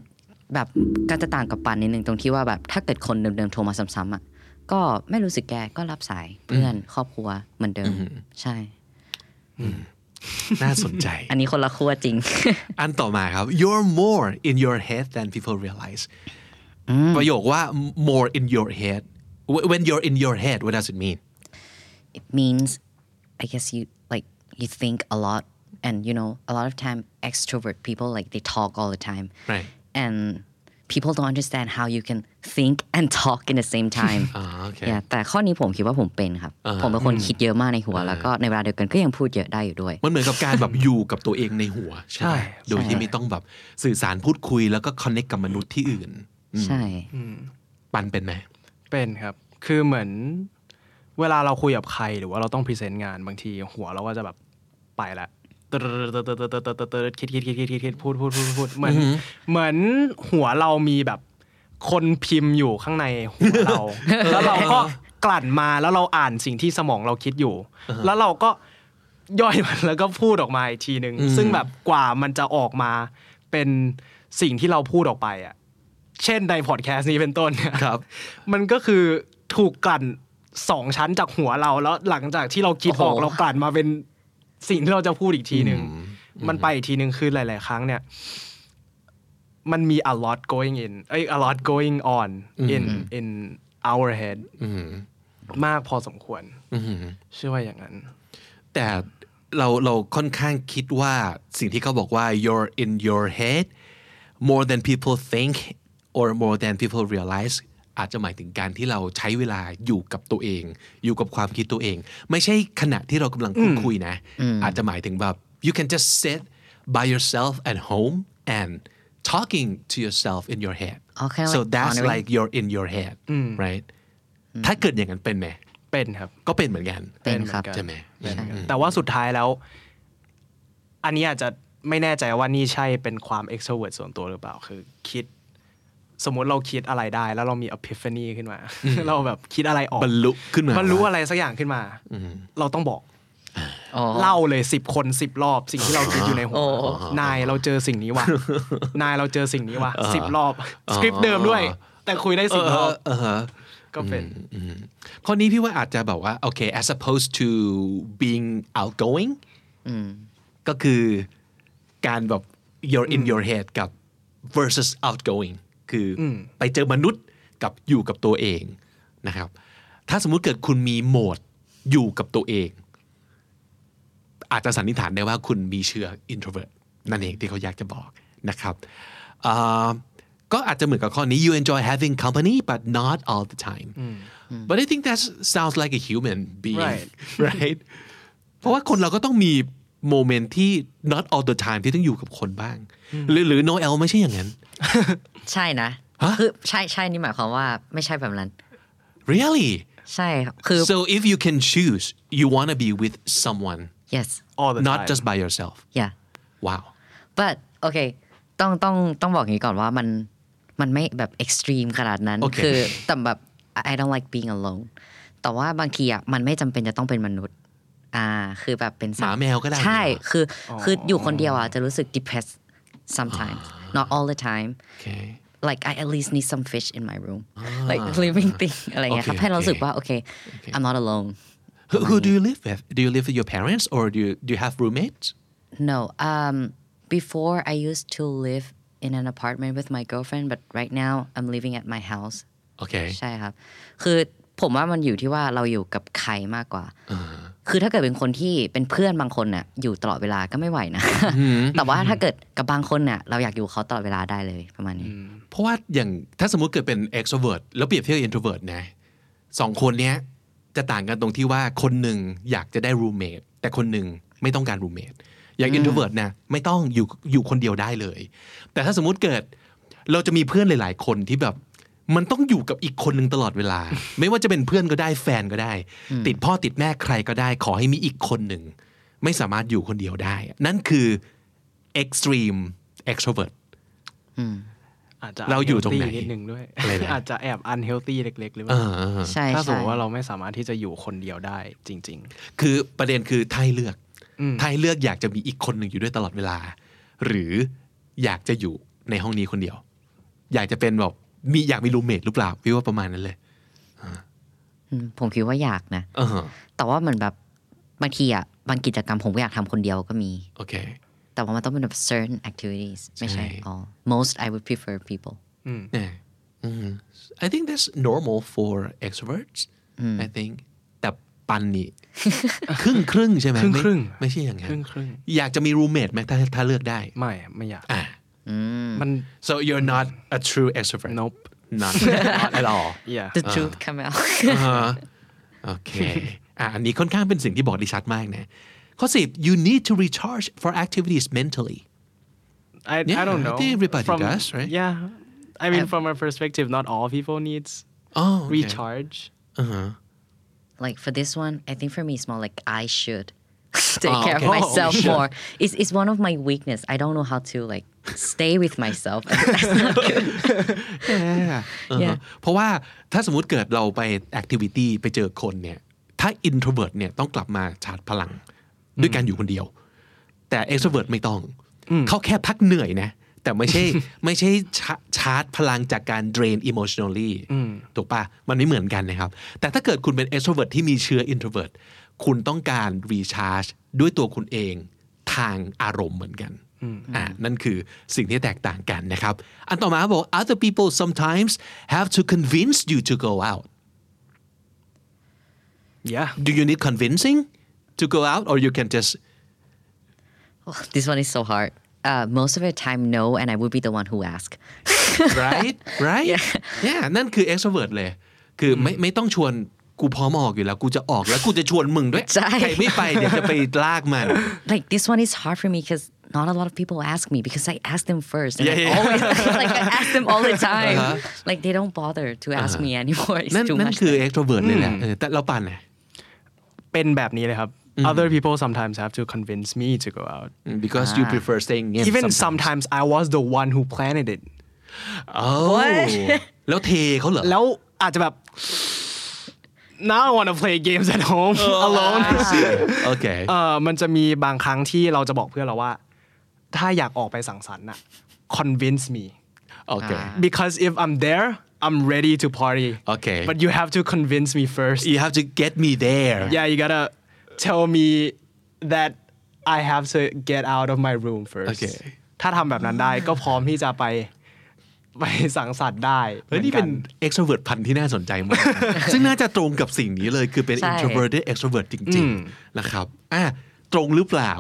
แบบก็จะต่างกับปันนิดนึงตรงที่ว่าแบบถ้าเกิดคนเดิมๆโทรมาซ้ำๆอะก็ไม่รู้สึกแกก็รับสายเพื่อนครอบครัวเหมือนเดิม ใช่น่าสนใจ อันนี้คนละขั้วจริง อันต่อมาครับ you're more in your head than people realize ประโยคว่า more in your head when you're in your head what does it mean it means I guess you like you think a lot and you know a lot of time extrovert people like they talk all the time Right. and people don't understand how you can think and talk in the same time อ่าโอเค yeah แต่ข้อนี้ผมคิดว่าผมเป็นครับอ่าผมเป็นคนคิดเยอะมากในหัว แล้วก็ในเวลาเดียวกันก็ยังพูดเยอะได้อยู่ด้วย มันเหมือนกับการแบบอยู่กับตัวเองในหัว ใช่ไหมใช่โดยที่ไม่ต้องแบบสื่อสารพูดคุยแล้วก็ connect กับมนุษย์ที่อื่น ใช่ ปันเป็นไหม เป็นครับ คือเหมือนเวลาเราคุยกับใครหรือว่าเราต้องพรีเซนต์งานบางทีหัวเราก็จะแบบ ไปละตึ๊ดตึ๊ดตึ๊ดตึ๊ดตึ๊ดตึ๊ดตึ๊ดคิดคิดคิดคิดคิดคิดพูดพูดพูดพูดเหมือนเหมือนหัวเรามีแบบคนพิมพ์อยู่ข้างในหัวเรา แล้วเราก็กลั่นมาแล้วเราอ่านสิ่งที่สมองเราคิดอยู่ แล้วเราก็ย่อยมันแล้วก็พูดออกมาอีกทีหนึ่งซึ่งแบบกว่ามันจะออกมาเป็นสิ่งที่เราพูดออกไปอะ เช่นในพอดแคสต์นี้เป็นต้นเนี่ยครับ มันก็คือถูกกลั่นสองชั้นจากหัวเราแล้วหลังจากที่เราคิดออกเรากลั่นมาเป็น สิ่งที่เราจะพูดอีกทีหนึ่งมันไปอีกทีหนึ่งคือหลาย ๆ ครั้งเนี่ยมันมี a lot going in เอ้ย a lot going on in in our head มากพอสมควรเชื่อว่าอย่างนั้น แต่เราเราค่อนข้างคิดว่าสิ่งที่เขาบอกว่า you're in your head more than people think or more than people realize อาจจะหมายถึงการที่เราใช้เวลาอยู่กับตัวเอง อยู่กับความคิดตัวเอง ไม่ใช่ขณะที่เรากำลังพูดคุยนะ อาจจะหมายถึงแบบ you can just sit by yourself at home and talking to yourself in your head Oh, kinda so like that's honoring. like you're in your head right ถ้าเกิดอย่างนั้นเป็นไหมเป็นครับ ก็เป็นเหมือนกันเป็นครับหมือกัใช่ไหมเป็นเหมือนกันแต่ว่าสุดท้ายแล้ว อันนี้อาจจะไม่แน่ใจว่านี่ใช่เป็นความ extrovert ส่วนตัวหรือเปล่า คือคิด สมมติเราคิดอะไรได้ แล้วเรามี epiphany ขึ้นมา เราแบบคิดอะไรออกบรรลุขึ้นมาบรรลุอะไรสักอย่างขึ้นมาเราต้องบอกอ๋อเล่าเลยสิบคนสิบรอบสิ่งที่เราคิดอยู่ในหัวโอ้นายเราเจอสิ่งนี้ว่ะนายเราเจอสิ่งนี้ว่ะสิบรอบสคริปต์เดิมด้วย แต่คุยได้เอสิบอรอบเออฮะก็เป็นข้อนี้พี่ว่าอาจจะแบบว่าโอเค as opposed to being outgoing ก็คือการแบบ you're in your head กับ versus outgoing คืออไปเจอมนุษย์กับอยู่กับตัวเองนะครับ ถ้าสมมุติเกิดคุณมีโหมดอยู่กับตัวเอง อาจจะสันนิษฐานได้ว่าคุณมีเชื้อ introvert นั่นเองที่เขาอยากจะบอกนะครับอ่าก็อาจจะเหมือนกับข้อนี้ you enjoy having company but not all the time but I think that sounds like a human being Right. right เพราะว่าคนเราก็ต้องมีโมเมนต์ที่ not all the time ที่ต้องอยู่กับคนบ้าง หรือหรือ no L ไม่ใช่อย่างนั้น ใช่นะฮะคือใช่ใช่นี่หมายความว่าไม่ใช่แบบนั้น really ใช่ครับคือ so if you can choose you want to be with someone yes all the not time just by yourself yeah wow but โอเคต้องต้องต้องบอกอย่างนี้ก่อนว่ามันมันไม่แบบ extreme ขนาดนั้นโอเคคือแต่แบบ I don't like being alone แต่ว่าบางทีอะมันไม่จำเป็นจะต้องเป็นมนุษย์ อ่า คือแบบเป็นสัตหมาว์แมวก็ได้ ใช่ คือ คืออยู่คนเดียวอะจะรู้สึก depressed sometimes not all the time okay like I at least need some fish in my room like living thing อะไรเงี้ยครับ Okay, ให้เรารู้สึก okay. ว่าโอเค I'm not alone who, who do you live with do you live with your parents or do you do you have roommates No, um, before I used to live in an apartment with my girlfriend, but right now I'm living at my house. okay ใช่ครับ คือผมว่ามันอยู่ที่ว่าเราอยู่กับใครมากกว่า คือถ้าเกิดเป็นคนที่เป็นเพื่อนบางคนน่ะอยู่ตลอดเวลาก็ไม่ไหวนะแต่ว่าถ้าเกิดกับบางคนน่ะเราอยากอยู่กับเขาตลอดเวลาได้เลยประมาณนี้ เพราะว่าอย่างถ้าสมมุติเกิดเป็น extrovert แล้วเปรียบเทียบ introvert นะสองคนเนี้ยจะต่างกันตรงที่ว่าคนหนึ่งอยากจะได้ roommate แต่คนหนึ่งไม่ต้องการ roommate อย่าง introvert นะไม่ต้องอยู่อยู่คนเดียวได้เลย แต่ถ้าสมมุติเกิดเราจะมีเพื่อนหลาย ๆ คนที่แบบ มันต้องอยู่กับอีกคนหนึ่งตลอดเวลา ไม่ว่าจะเป็นเพื่อนก็ได้แฟนก็ได้ ติดพ่อติดแม่ใครก็ได้ ขอให้มีอีกคนหนึ่ง ไม่สามารถอยู่คนเดียวได้ นั่นคือ extreme extrovert อาจจะเราอยู่ตรงไหน unhealthy นิดนึงด้วยอะไรนะอาจจะแอบ unhealthy เล็ก ๆ หรือเปเอล่าอเออใช่ถ้าสมใช่มติว่าเราไม่สามารถที่จะอยู่คนเดียวได้จริงคือประเด็นคือไทยเลือกไทยเลือกอยากจะมีอีกคนหนึ่งอยู่ด้วยตลอดเวลา หรืออยากจะอยู่ในห้องนี้คนเดียว อยากจะเป็นแบบ มีอยากมีรูมเมทหรือเปล่าพี่ว่าประมาณนั้นเลยอืมผมคิดว่าอยากนะเออแต่ว่าเหมือนแบบบางทีอะบางกิจกรรมผมก็อยากทำคนเดียวก็มีโอเคแต่ว่ามันต้องเป็นแบบ certain activities ไม่ใช่ใช่ all most I would prefer people เนี่ยอืม I think that's normal for extroverts I think แต่ปันนี่ครึ่งครึ่งใช่ไหมครึ่งไม่ครึ่งไม่ใช่อย่างนั้นครึ่งครึ่งอยากจะมีรูมเมทไหมถ้าถ้าเลือกได้ๆไม่ ไม่อยากอ่า มัน so you're not a true extrovert nope not not at all yeah the truth come out อ่าฮะโอเค อ่ะอันนี้ค่อนข้างเป็นสิ่งที่บอกไดิชัดมากนะ ข้อสิบ you need to recharge for activities mentally I Yeah, I don't I know think everybody From- does, right? yeah I mean from my perspective not all people needs อ๋อโอเค recharge like for this one I think for me it's more like I should take Oh, care okay. of Oh, myself you should. more it's it's one of my weakness I don't know how to like stay with myself that's not good อือฮะ Yeah. เพราะว่าถ้าสมมุติเกิดเราไปแอคทิวิตี้ไปเจอคนเนี่ย ถ้า introvert เนี่ยต้องกลับมาชาร์จพลังด้วยการอยู่คนเดียว แต่ extrovert ไม่ต้อง เขาแค่พักเหนื่อยนะ แต่ไม่ใช่ไม่ใช่ชาชาร์จพลังจากการ drain emotionally ถูกปะมันไม่เหมือนกันนะครับ แต่ถ้าเกิดคุณเป็น extrovert ที่มีเชื้อ introvert คุณต้องการ recharge ด้วยตัวคุณเองทางอารมณ์เหมือนกัน อ่านั่นคือสิ่งที่แตกต่างกันนะครับ อันต่อมาบอก other people sometimes have to convince you to go out yeah do you need convincing to go out or you can just this one is so hard uh, most of the time no and I would be the one who ask right right yeah นั่นคือ extrovert เลย คือไม่ไม่ต้องชวนกูพร้อมออกอยู่แล้วกูจะออกแล้วกูจะชวนมึงด้วยใช่ใครไม่ไปเดี๋ยวจะไปลากมัน like this one is hard for me because not a lot of people ask me because I ask them first and Yeah, I yeah. always like I ask them all the time like they don't bother to ask me anymore it's นั่น too นั่น much คือ extrovert เลยแหละเออแต่เราปั่นไง เป็นแบบนี้เลยครับ other people sometimes have to convince me to go out because you prefer staying in even sometimes. sometimes I was the one who planned it โอ้แล้วเทเขาเหรอ แล้วอาจจะแบบ now I want to play games at home alone โอเค เออมันจะมีบางครั้งที่เราจะบอกเพื่อนเราว่า ถ้าอยากออกไปสังสรรค์น่ะ convince me โอเค because if I'm there I'm ready to party Okay. but you have to convince me first you have to get me there yeah you gotta tell me that I have to get out of my room first Okay. ถ้าทำแบบนั้นได้ก็พร้อมที่จะไปไปสังสรรค์ได้เฮ้ยนี่เป็นหมือกั extrovert พันธุ์ที่น่าสนใจมาก ซึ่งน่าจะตรงกับสิ่งนี้เลยคือเป็นใช่ introverted extrovert จริง ๆ นะครับอะตรงหรือเปล่า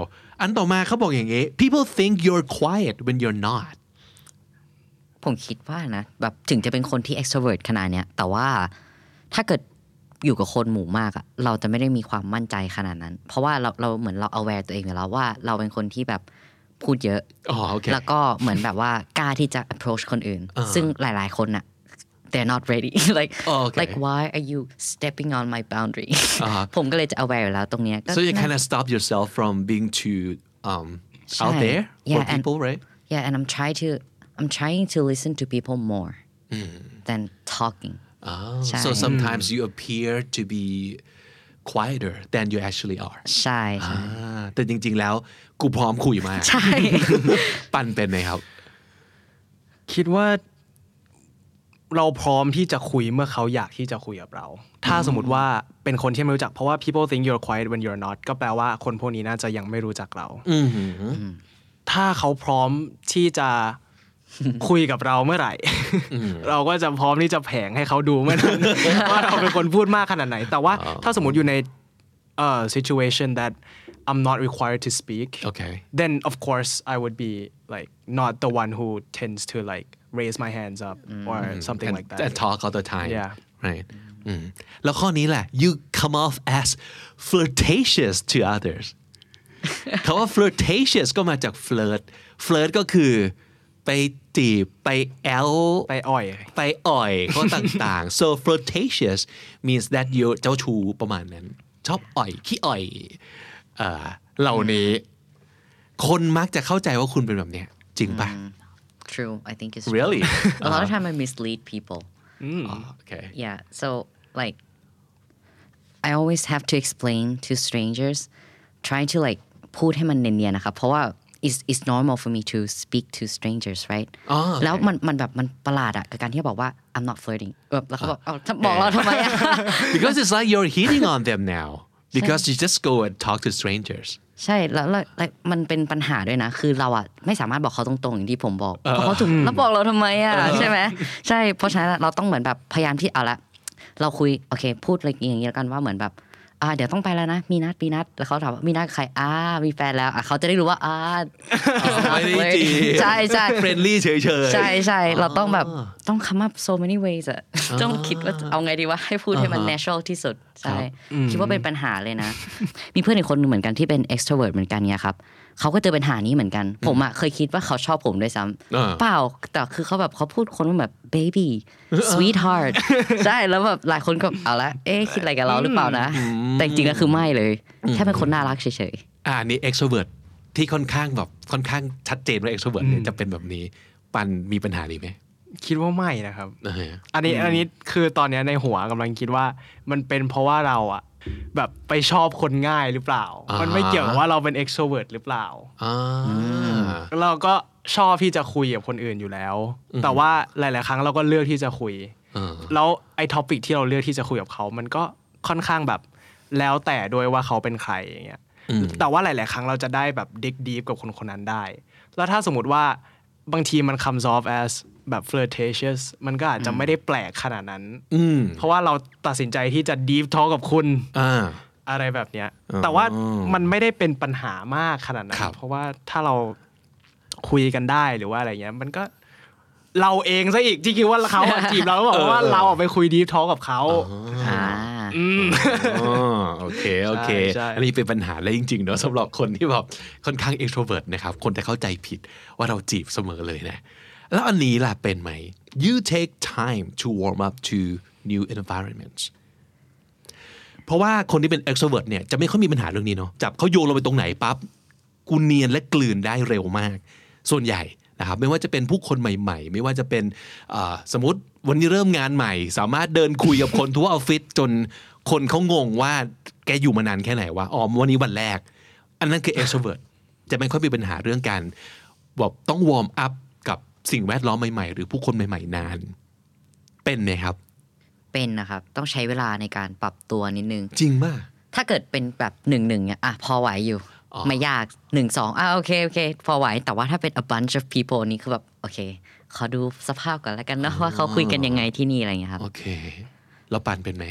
อันต่อมาเขาบอกอย่างงี้ people think you're quiet when you're not ผมคิดว่านะแบบถึงจะเป็นคนที่ extrovert ขนาดเนี้ยแต่ว่าถ้าเกิดอยู่กับคนหมู่มากอะเราจะไม่ได้มีความมั่นใจขนาดนั้น เพราะว่าเราเราเหมือนเรา aware ตัวเองอยู่แล้วว่าเราเป็นคนที่แบบพูดเยอะอ๋อโอเคแล้วก็เหมือนแบบว่ากล้าที่จะ approach คนอื่นอ่าซึ่งหลาย ๆ คนอะ they're not ready. Like oh, okay. like why are you stepping on my boundary? Uh-huh. ผมก็เลยจะ aware แล้วตรงเนี้ย so you kind of stop yourself from being too um out there yeah, for people and, right? Yeah and I'm trying to I'm trying to listen to people more mm. than talking. Oh, so sometimes hmm. you appear to be quieter than you actually are. ใช่แต่จริง ๆ แล้วกูพร้อมคุยมากใช่ปันเป็นไหมครับ?คิดว่า ah, เราพร้อมที่จะคุยเมื่อเขาอยากที่จะคุยกับเรา ถ้าสมมติว่าเป็นคนที่ไม่รู้จักเพราะว่า people think you're quiet when you're not ก็แปลว่าคนพวกนี้น่าจะยังไม่รู้จักเราอือหือถ้าเขาพร้อมที่จะคุยกับเราเมื่อไหร่ เราก็จะพร้อมที่จะแผงให้เขาดูเมื่อนั้นว่าเราเป็นคนพูดมากขนาดไหน แต่ว่าถ้าสมมติอยู่ในเอ่อ situation that I'm not required to speak Okay. then of course I would be like not the one who tends to like raise my hands up or something and, like that and talk all the time Yeah. right อืมแล้วข้อนี้แหละ you come off as flirtatious to others คำว่า flirtatious ก็มาจาก flirt flirt ก็คือไปจีบไปแอลไปอ่อย ไปอ่อยเขาต่างๆ so flirtatious means that you เจ้าชูประมาณนั้น ชอบอ่อยขี้อ่อยเอ่อเหล่านี้ คนมักจะเข้าใจว่าคุณเป็นแบบเนี้ยจริงปะ true I think it's Really? true. a lot of time I mislead people อ๋อโอเค yeah so like I always have to explain to strangers trying to like พูดให้มันเนียนๆนะครับเพราะว่า it's it's normal for me to speak to strangers right อ๋อโอเค แล้วมันมันแบบมันประหลาดอะกับการที่บอกว่า I'm not flirting แบบแล้วเขาบอกเอาถ้าบอกเราทำไมอะ because it's like you're hitting on them now because you just go and talk to strangers ใช่แล้วแล้วแล้วมันเป็นปัญหาด้วยนะ คือเราอะไม่สามารถบอกเขาตรงๆอย่างที่ผมบอกเพราะเขาถูกแล้วบอกเราทำไมอะใช่ไหมใช่เพราะฉะนั้นเราต้องเหมือนแบบพยายามที่เอาละเราคุยโอเค พูดอะไรอย่างนี้แล้วกันว่าเหมือนแบบ อ่าเดี๋ยวต้องไปแล้วนะ มีนัดมีนัดแล้วเขาถามว่ามีนัดกับใครอ่ามีแฟนแล้วอะเขาจะได้รู้ว่าอ่าไม่ได้จีบใช่ใช่ friendly เฉยๆใช่ใช่เราต้องแบบต้อง come up so many ways อะต้องคิดว่าเอาไงดีว่าให้พูดให้มัน natural ที่สุดใช่คิดว่าเป็นปัญหาเลยนะ มีเพื่อนอีกคนหนึงเหมือนกันที่เป็น extrovert เหมือนกันเนี่ยครับ เขาก็เจอปัญหานี้เหมือนกัน ผมอะเคยคิดว่าเขาชอบผมด้วยซ้อ่าำเปล่าแต่คือเขาแบบเขาพูดคนว่าแบบ baby sweetheart ใช่แล้วแบบหลายคนก็เอาละเอ๊ะคิดอะไรกับเราหรือเปล่านะ แต่จริงๆแล้วคือไม่เลยแค่เป็นคนน่ารักเฉยอ่านี่ extrovert ที่ค่อนข้างแบบค่อนข้างชัดเจนว่า extrovert เนี่ยจะเป็นแบบนี้ปันมีปัญหานี้ไหมคิดว่าไม่นะครับเอออันนี้อันนี้คือตอนเนี้ยในหัวกำลังคิดว่ามันเป็นเพราะว่าเราอะ แบบไปชอบคนง่ายหรือเปล่าอ่ามัมันไม่เกี่ยวกับว่าเราเป็น extrovert หรือเปล่าอ่าเราก็ชอบที่จะคุยกับคนอื่นอยู่แล้ว แต่ว่าหลาย ๆ ครั้งเราก็เลือกที่จะคุยเออแล้วไอ้ท็อปิกที่เราเลือกที่จะคุยกับเขา มันก็ค่อนข้างแบบแล้วแต่ด้วยว่าเขาเป็นใครอย่างเงี้ยอืมแต่ว่าหลาย ๆ ครั้งเราจะได้แบบดิกดีฟกับคนคนนั้นได้ แล้วถ้าสมมติว่าบางทีมัน comes off as แบบ flirtatious มันก็อาจจะไม่ได้แปลกขนาดนั้น อืมเพราะว่าเราตัดสินใจที่จะ deep talk กับคุณอ่าอะไรแบบเนี้ยอ๋อแต่ว่ามันไม่ได้เป็นปัญหามากขนาดนั้ครันบเพราะว่าถ้าเราคุยกันได้หรือว่าอะไรเงี้ย มันก็เราเองซะอีกที่คิดว่าเขาอะจีบเราแล้วบอกว่าเราอะไปคุย deep talk กับเขาๆอ่าอ๋อโอเคโอเคใช่ใช่อันนี้เป็นปัญหาเลยจริงๆเนาะสำหรับคนที่แบบค่อนข้าง extrovert นะครับ คนจะเข้าใจผิดว่าเราจีบเสมอเลยนะ แล้วอันนี้ล่ะเป็นไหม you take time to warm up to new environments เพราะว่าคนที่เป็น extrovert เนี่ยจะไม่ค่อยมีปัญหาเรื่องนี้เนาะจับเขาโยนเราไปตรงไหนปั๊บกูเนียนและกลืนได้เร็วมาก ส่วนใหญ่นะครับไม่ว่าจะเป็นผู้คนใหม่ ๆ ไม่ว่าจะเป็นสมมติวันนี้เริ่มงานใหม่ สามารถเดินคุยกับคนทั่วออฟฟิศจนคนเขางงว่าแกอยู่มานานแค่ไหนวะอ๋อวันนี้วันแรก อันนั้นคือ extrovert จะไม่ค่อยมีปัญหาเรื่องการแบบต้อง warm up สิ่งแวดล้อมใหม่ๆ หรือผู้คนใหม่ๆ นาน เป็นไหมครับ เป็นนะครับ ต้องใช้เวลาในการปรับตัวนิดนึง จริงมาก ถ้าเกิดเป็นแบบหนึ่งหนึ่งเนี่ยอะพอไหวอยู่อ๋อไม่ยากหนึ่งสองอะโอเคโอเค พอไหว แต่ว่าถ้าเป็น a bunch of people นี่คือแบบ โอเค ขอดูสภาพก่อนแล้วกันเนอะว่าเขาคุยกันยังไงที่นี่อะไรอย่างเงี้ยครับ โอเค แล้วปันเป็นไหม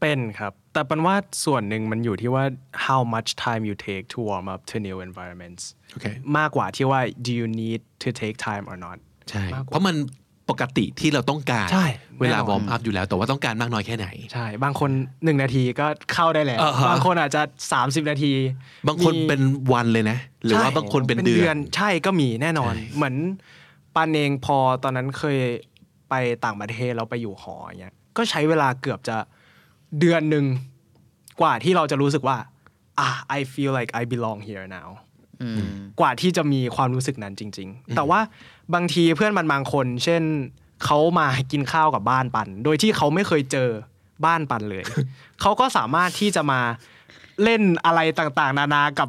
เป็นครับ แต่ปันว่าส่วนหนึ่งมันอยู่ที่ว่า how much time you take to warm up to new environments โอเคมากกว่าที่ว่า do you need to take time or not ใช่มากกว่าเพราะมันปกติที่เราต้องการใช่เวลาแน่นอนวอร์มอัพอยู่แล้ว แต่ว่าต้องการมากน้อยแค่ไหน ใช่ บางคนหนึ่งนาทีก็เข้าได้แล้วอ่าฮะบางคนอาจจะ 30 นาที บางคนมีเป็นวันเลยนะ หรือว่าใช่บางคนเป็นเดือน ใช่ก็มีแน่นอนใช่เหมือนปันเองพอตอนนั้นเคยไปต่างประเทศเราไปอยู่หออย่างเงี้ยก็ใช้เวลาเกือบจะ เดือนหนึ่งกว่าที่เราจะรู้สึกว่าอะ I feel like I belong here now อืมกว่าที่จะมีความรู้สึกนั้นจริง ๆ แต่ว่าบางทีเพื่อนมันบางคน เช่นเขามากินข้าวกับบ้านปัน โดยที่เขาไม่เคยเจอบ้านปันเลย เขาก็สามารถที่จะมาเล่นอะไรต่างๆ นานากับ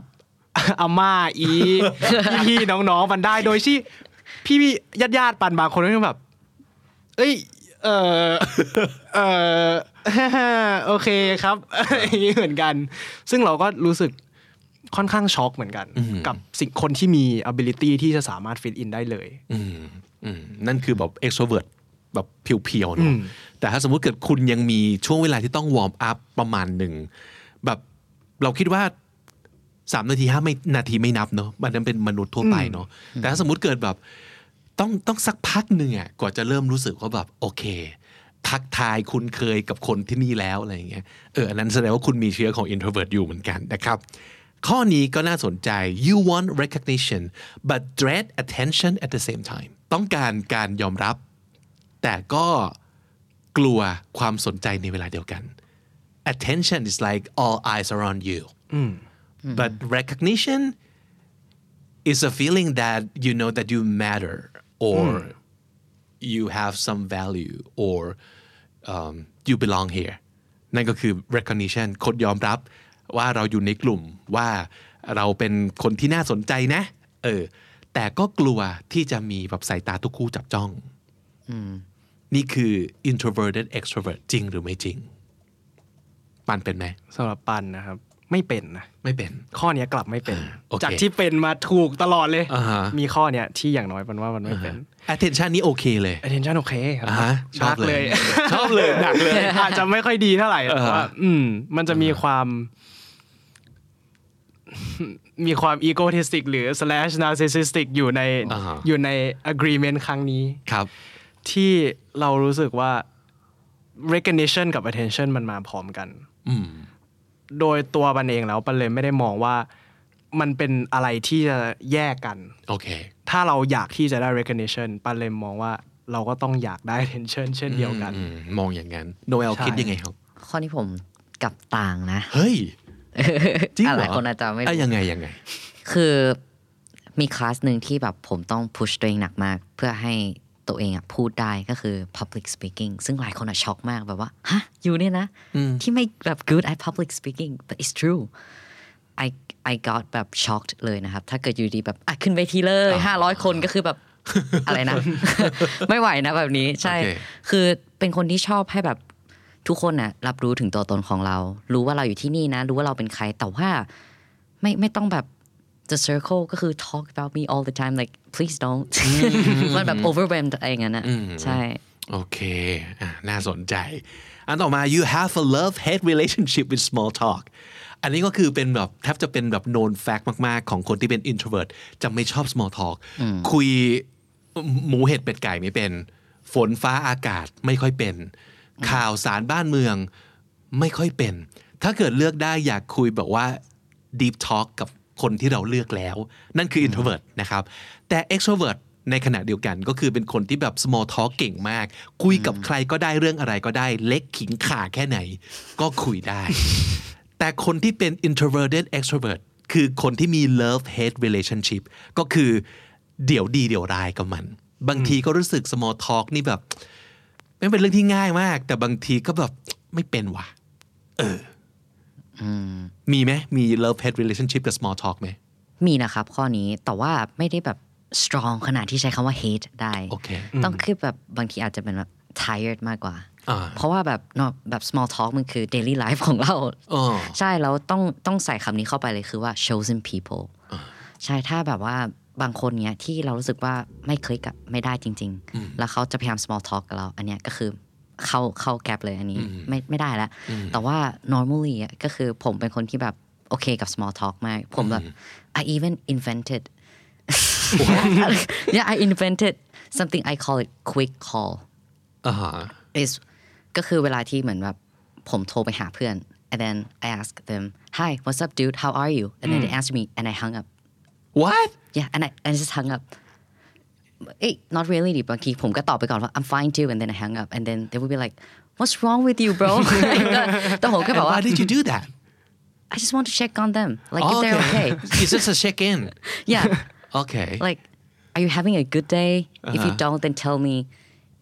อาม่าอีพี่ๆน้องๆปันได้โดยที่พี่ญาติญาติๆปันบางคนก็แบบ เอ้ย เออเออ โอเคครับอย่างนี้เหมือนกัน ซึ่งเราก็รู้สึกค่อนข้างช็อกเหมือนกันอืมกับสิ่งคนที่มี ability ที่จะสามารถ fit in ได้เลยอืมอืมนั่นคือแบบ extrovert แบบ pure ๆเนาะอืมแต่ถ้าสมมุติเกิดคุณยังมีช่วงเวลาที่ต้อง warm up ประมาณหนึ่ง แบบเราคิดว่าสามนาทีห้าไม่นาทีไม่นับเนาะมันนั้นเป็นมนุษย์ทั่วไปเนาะแต่ถ้าสมมุติเกิดแบบต้องต้องสักพักหนึ่งอะกว่าจะเริ่มรู้สึกว่าแบบโอเค ทักทายคุณเคยกับคนที่นี่แล้วอะไรอย่างเงี้ยเอออันนั้นแสดงว่าคุณมีเชื้อของ introvert อยู่เหมือนกันนะครับ ข้อนี้ก็น่าสนใจ you want recognition but dread attention at the same time ต้องการการยอมรับ แต่ก็กลัวความสนใจในเวลาเดียวกัน attention is like all eyes are on you but recognition is a feeling that you know that you matter or you have some value or um, you belong here นั่นก็คือ recognition คนยอมรับว่าเราอยู่ในกลุ่มว่าเราเป็นคนที่น่าสนใจนะ เออ แต่ก็กลัวที่จะมีแบบสายตาทุกคู่จับจ้องนี่คือ introverted extrovert จริงหรือไม่จริง ปันเป็นไหมสำหรับปันนะครับ ไม่เป็นนะไม่เป็น ข้อเนี้ยกลับไม่เป็นโอเคจากที่เป็นมาถูกตลอดเลยอ่าฮะมีข้อเนี้ยที่อย่างน้อยปันว่ามันไม่เป็น attention นี่โอเคเลย attention โอเคครับอ่าฮะชอบหนักเลยเลย ชอบเลยหนักเลยอาจจะไม่ค่อยดีเท่าไหร่แต่ว่าอืม มันจะมีความ มีความ egotistic หรือ slash narcissistic อยู่ในอ่าฮะอยู่ใน agreement ครั้งนี้ครับ ที่เรารู้สึกว่า recognition กับ attention มันมาพร้อมกัน อืม โดยตัวปันเองแล้วปันเลยไม่ได้มองว่ามันเป็นอะไรที่จะแยกกัน โอเค ถ้าเราอยากที่จะได้ recognition ปันเลยมองว่าเราก็ต้องอยากได้ attention เช่นเดียวกันอืมมองอย่างนั้น โนเอลใช่คิดยังไงครับ ข้อนี้ผมกลับต่างนะ เฮ้ย จริงเหรอหลายคนอาจจะไม่รู้อะยังไงยังไง คือมีคลาสหนึ่งที่แบบผมต้องพุชตัวเองหนักมาก เพื่อให้ ตัวเองอะพูดได้ก็คือ public speaking ซึ่งหลายคนอะช็อกมากแบบว่าฮะอยู่เนี่ยนะ ที่ไม่แบบ good at public speaking but it's true I I got แบบ shocked เลยนะครับ ถ้าเกิดอยู่ดีแบบอะขึ้นเวทีเลยห้าร้อยคนก็คือแบบอะไรนะ ไม่ไหวนะแบบนี้ใช่โอเคคือเป็นคนที่ชอบให้แบบทุกคนน่ะรับรู้ถึงตัวตนของเรา รู้ว่าเราอยู่ที่นี่นะ รู้ว่าเราเป็นใครแต่ว่าไม่ไม่ต้องแบบ the circle ก็คือ talk about me all the time like please don't มันแบบ overwhelmed อะไรอย่างนั้นนะใช่โอเคอะน่าสนใจ อันต่อมา you have a love hate relationship with small talk อันนี้ก็คือเป็นแบบแทบจะเป็นแบบ known fact มาก ๆ ของคนที่เป็น introvert จะไม่ชอบ small talk คุยหมูเห็ดเป็ดไก่ไม่เป็น ฝนฟ้าอากาศไม่ค่อยเป็น ข่าวสารบ้านเมืองไม่ค่อยเป็น ถ้าเกิดเลือกได้อยากคุยแบบว่า deep talk กับ คนที่เราเลือกแล้ว นั่นคือ introvert นะครับแต่ extrovert ในขณะเดียวกันก็คือเป็นคนที่แบบ small talk เก่งมาก คุยกับใครก็ได้เรื่องอะไรก็ได้ เล็กขิงข่าแค่ไหน ก็คุยได้ แต่คนที่เป็น introverted extrovert คือคนที่มี love hate relationship ก็คือเดี๋ยวดีเดี๋ยวร้ายกับมัน บางทีก็รู้สึก small talk นี่แบบไม่เป็นเรื่องที่ง่ายมาก แต่บางทีก็แบบไม่เป็นว่ะ เอออ มีไหมมี love hate relationship กับ small talk ไหมมีนะครับข้อนี้แต่ว่าไม่ได้แบบ strong ขนาดที่ใช้คำว่า hate ได้โอเคต้องคือแบบบางทีอาจจะเป็นแบบ tired มากกว่าอ่าเพราะว่าแบบเนอะแบบ small talk มันคือ daily life ของเราอ๋อใช่แล้วต้องต้องใส่คำนี้เข้าไปเลยคือว่า chosen people ใช่ถ้าแบบว่าบางคนเนี้ยที่เรารู้สึกว่าไม่คลิกอะไม่ได้จริง ๆ แล้วเขาจะพยายาม small talk กับเรา อันเนี้ยก็คือ เข้าเข้าแกลบเลยอันนี้ไม่ไม่ได้แล้ว แต่ว่า normally อะก็คือผมเป็นคนที่แบบโอเคกับ small talk มาก ผมแบบ I even invented yeah I invented something I call it quick call อ่าฮะ is ก็คือเวลาที่เหมือนแบบผมโทรไปหาเพื่อน and then I ask them hi what's up dude how are you and then they answer me and I hung up what yeah and I, I just hung up เอ้ย not really ดิบางทีผมก็ตอบไปก่อนว่า I'm fine too and then I hung up and then they would be like what's wrong with you bro แต่ผมก็แบบ and ว่า why did you do that I just want to check on them like if Oh, they're okay it's just a check in yeah okay like are you having a good day if you don't then tell me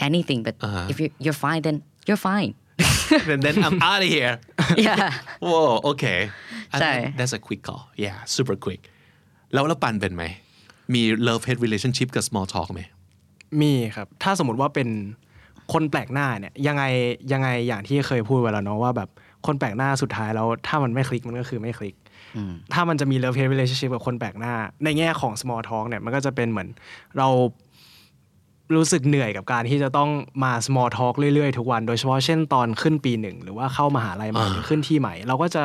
anything but if you're, you're fine then you're fine and then I'm out of here yeah Whoa okay I ใช่ think that's a quick call yeah super quick แล้วแล้วปันเป็นไหม มี love hate relationship กับ small talk ไหมมีครับ ถ้าสมมติว่าเป็นคนแปลกหน้าเนี่ยยังไงยังไงอย่างที่เคยพูดไว้แล้วเนาะว่าแบบคนแปลกหน้าสุดท้ายแล้วถ้ามันไม่คลิกมันก็คือไม่คลิก ถ้ามันจะมี love hate relationship กับคนแปลกหน้า ในแง่ของ small talk เนี่ยมันก็จะเป็นเหมือนเรารู้สึกเหนื่อยกับการที่จะต้องมา small talk เรื่อยๆ ทุกวัน โดยเฉพาะเช่นตอนขึ้นปีหนึ่ง หรือว่าเข้ามหาลัยใหม่หรือขึ้นที่ใหม่ เราก็จะ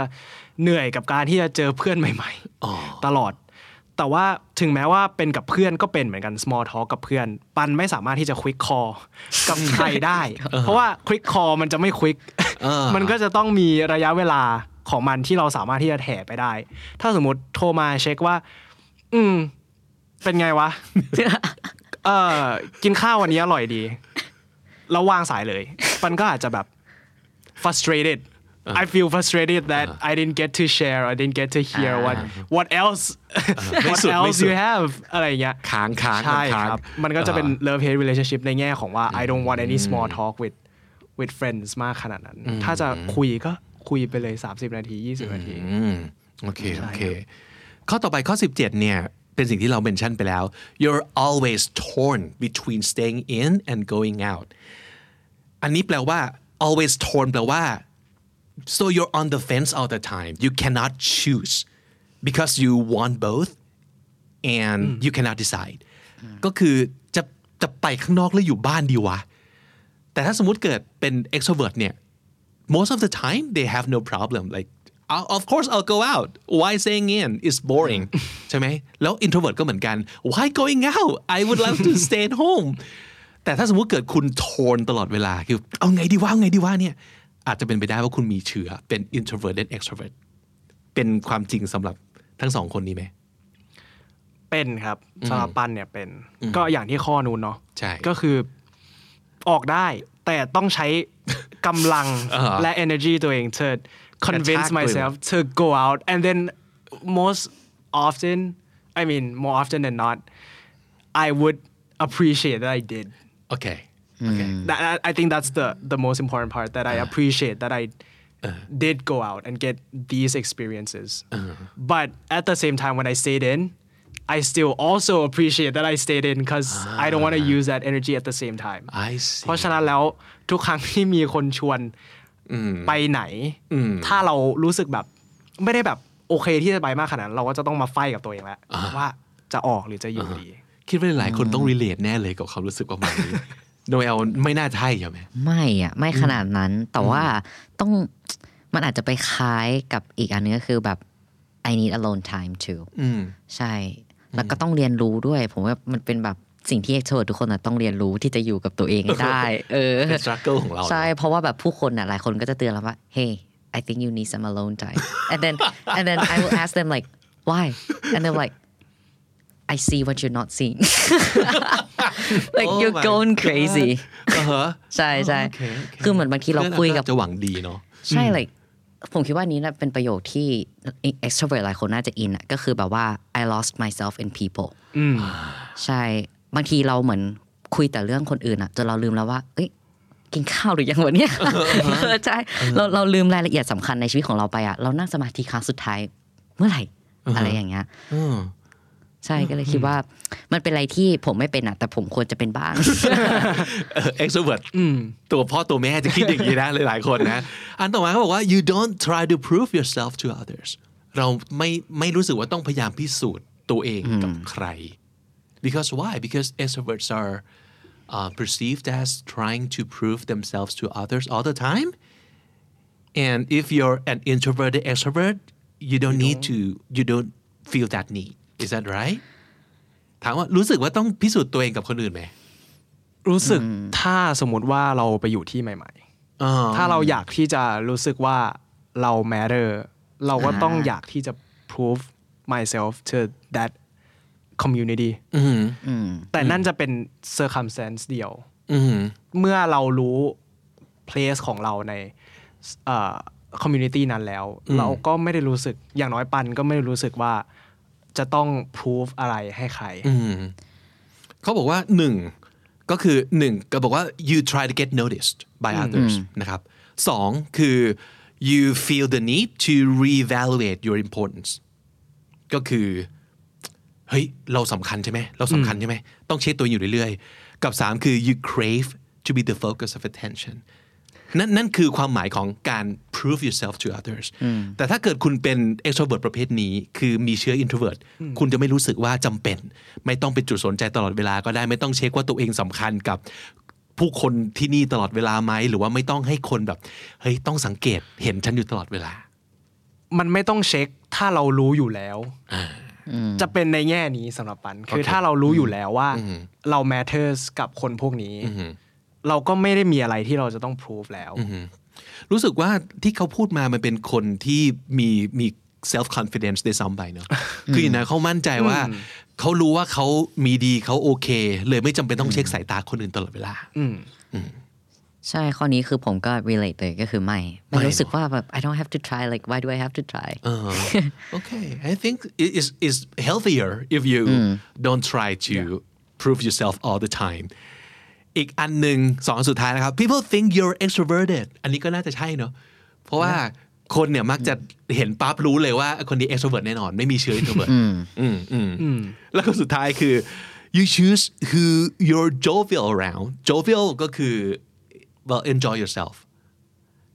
เหนื่อยกับการที่จะเจอเพื่อนใหม่ ๆ ตลอด แต่ว่าถึงแม้ว่าเป็นกับเพื่อนก็เป็นเหมือนกัน small talk กับเพื่อน ปันไม่สามารถที่จะ quick call กับใครได้ เพราะว่า quick call มันจะไม่ quick เออมันก็จะต้องมีระยะเวลาของมันที่เราสามารถที่จะแถไปได้ ถ้าสมมติโทรมาเช็คว่า อืม เป็นไงวะ เออกินข้าววันนี้อร่อยดี แล้ววางสายเลยปันก็อาจจะแบบ frustrated I feel frustrated that I didn't get to share I didn't get to hear what what else ไม่ what สุดไม่ else สุด you have อะไรอย่างเงี้ยค้างค้างใช่มันค้างครับมันก็จะเป็น love hate relationship ในแง่ของว่า I don't want any small talk with with friends มากขนาดนั้น ถ้าจะคุยก็คุยไปเลย 30 นาที 20 นาทีอืมโอเคโอเคข้อต่อไปข้อ 17 เนี่ย เป็นสิ่งที่เราเมนชั่นไปแล้ว you're always torn between staying in and going out อันนี้แปลว่า always torn แปลว่า so you're on the fence all the time you cannot choose because you want both and you cannot decide ก็คือจะจะไปข้างนอกหรืออยู่บ้านดีวะ แต่ถ้าสมมุติเกิดเป็น extrovert เนี่ย most of the time they have no problem like "I'll- of course I'll go out why staying in is boring ใช่ไหมแล้ว introvert ก็เหมือนกัน why going out I would love to stay at home แต่ถ้าสมมุติเกิดคุณโทนตลอดเวลาคือเอาไงดีวะเอาไงดีวะเนี่ย อาจจะเป็นไปได้ว่าคุณมีเชื้อเป็น introverted extrovert เป็นความจริงสำหรับทั้งสองคนนี้ไหม เป็นครับสำหรับปันเนี่ยเป็น ก็อย่างที่ข้อนู้นเนาะใช่ก็คือออกได้ แต่ต้องใช้กำลังอ่าและ energy ตัวเอง to กระ convince ชากตัวเอง myself to go out and then most often I mean more often than not I would appreciate that I did โอเคโอเค that, that- I think that's the the most important part that I appreciate that I did go out and get these experiences. But at the same time, when I stayed in, I still also appreciate that I stayed in because I don't want to use that energy at the same time. I see เพราะฉะนั้นแล้วทุกครั้งที่มีคนชวนไปไหน ถ้าเรารู้สึกแบบไม่ได้แบบโอเคที่จะไปมากขนาดนั้นเราก็จะต้องมาไฟกับตัวเองแล้วว่าจะออกหรือจะอยู่ดี คิดว่าหลายคนต้อง relate แน่เลยกับความรู้สึกประมาณนี้ โนเอลไม่น่าใช่ใช่ไหมไม่อะไม่ขนาดนั้น แต่ว่าต้องมันอาจจะไปคล้ายกับอีกอันนึงก็คือแบบ I need alone time too อืมใช่ แล้วก็ต้องเรียนรู้ด้วย ผมว่ามันเป็นแบบสิ่งที่ extrovert ทุกคนอะต้องเรียนรู้ที่จะอยู่กับตัวเองให้ได้ เออเป็น struggle ของเราใช่ เพราะว่าแบบผู้คนอะหลายคนก็จะเตือนเราว่า hey I think you need some alone time and then and then I will ask them like why and they're like I see what you're not seeing like Oh you're my going crazy อ่าฮะใช่ใช่โอเคโอเคคือเหมือนบางทีเราคุยกับพื่อนจะหวังดีเนาะใช่ like ผมคิดว่านี้นะเป็นประโยคที่ extrovert หลายคนน่าจะอินอะก็คือแบบว่า I lost myself in people อืมใช่บางทีเราเหมือนคุยแต่เรื่องคนอื่นอะจนเราลืมแล้วว่า เอ้ยกินข้าวหรือยังวันเนี้ยเออใช่เราเราลืมรายละเอียดสำคัญในชีวิตของเราไปอะเรานั่งสมาธิครั้งสุดท้ายเมื่อไหร่อะไรอย่างเงี้ยอืม ใช่ก็เลยคิดว่า มันเป็นอะไรที่ผมไม่เป็นอะแต่ผมควรจะเป็นบ้างเออ extrovert อืมตัวพ่อตัวแม่จะคิดอย่างนี้นะหลายๆคนนะ อันต่อมาเขาบอกว่า you don't try to prove yourself to others เราไม่ไม่รู้สึกว่าต้องพยายามพิสูจน์ตัวเองกับใคร because why because extroverts are uh, perceived as trying to prove themselves to others all the time and if you're an introverted extrovert you don't need to you don't feel that need is that right ถามว่ารู้สึกว่าต้องพิสูจน์ตัวเองกับคนอื่นไหมรู้สึกถ้าสมมติว่าเราไปอยู่ที่ใหม่อ๋อๆถ้าเราอยากที่จะรู้สึกว่าเรา matter เราก็ต้องอยากที่จะ prove myself to that community อืมอืมแต่นั่นจะเป็น circumstance เดียวอืมเมื่อเรารู้ place ของเราในเอ่อ community นั้นแล้วอืมเราก็ไม่ได้รู้สึกอย่างน้อยปันก็ไม่ได้รู้สึกว่า จะต้อง prove อะไรให้ใครอืมเขาบอกว่าหนึ่งก็คือหนึ่งก็บอกว่า you try to get noticed by others นะครับสองคือ you feel the need to reevaluate your importance ก็คือเฮ้ยเราสำคัญใช่ไหมเราสำคัญใช่ไหมต้องเช็คตัวเองอยู่เรื่อยๆ กับสามคือ you crave to be the focus of attention นั่นนั่นคือความหมายของการ prove yourself to others แต่ถ้าเกิดคุณเป็น extrovert ประเภทนี้ คือมีเชื้อ introvert คุณจะไม่รู้สึกว่าจำเป็น ไม่ต้องเป็นจุดสนใจตลอดเวลาก็ได้ไม่ต้องเช็คว่าตัวเองสำคัญกับผู้คนที่นี่ตลอดเวลาไหมหรือว่าไม่ต้องให้คนแบบเฮ้ยต้องสังเกตเห็นฉันอยู่ตลอดเวลา มันไม่ต้องเช็คถ้าเรารู้อยู่แล้วจะเป็นในแง่นี้สำหรับปันคือโอเคถ้าเรารู้อยู่แล้วว่าอืมเรา matters กับคนพวกนี้อืม เราก็ไม่ได้มีอะไรที่เราจะต้อง prove แล้ว รู้สึกว่าที่เขาพูดมามันเป็นคนที่มีมี self confidence ได้ซ้ำไปเนอะคืออย่างนั้นเขามั่นใจว่า เขารู้ว่าเขามีดีเขาโอเค เลยไม่จำเป็นต้องเช็คสายตาคนอื่นตลอดเวลาอืมใช่ข้อนี้คือผมก็ relate เลยก็คือไม่ไม่ไม่รู้สึกว่าแบบ I don't have to try like why do I have to try เออ okay I think it is is healthier if you don't try to prove yourself all the time อีกอันหนึ่งสองอันสุดท้ายนะครับ people think you're extroverted อันนี้ก็น่าจะใช่เนอะเพราะว่าคนเนี่ยมักจะเห็นปั๊บรู้เลยว่าคนนี้ extrovert แน่นอน ไม่มีเชื้อ introvert อืมอืมแล้วก็สุดท้ายคือ you choose who you're jovial around jovial ก็คือ well enjoy yourself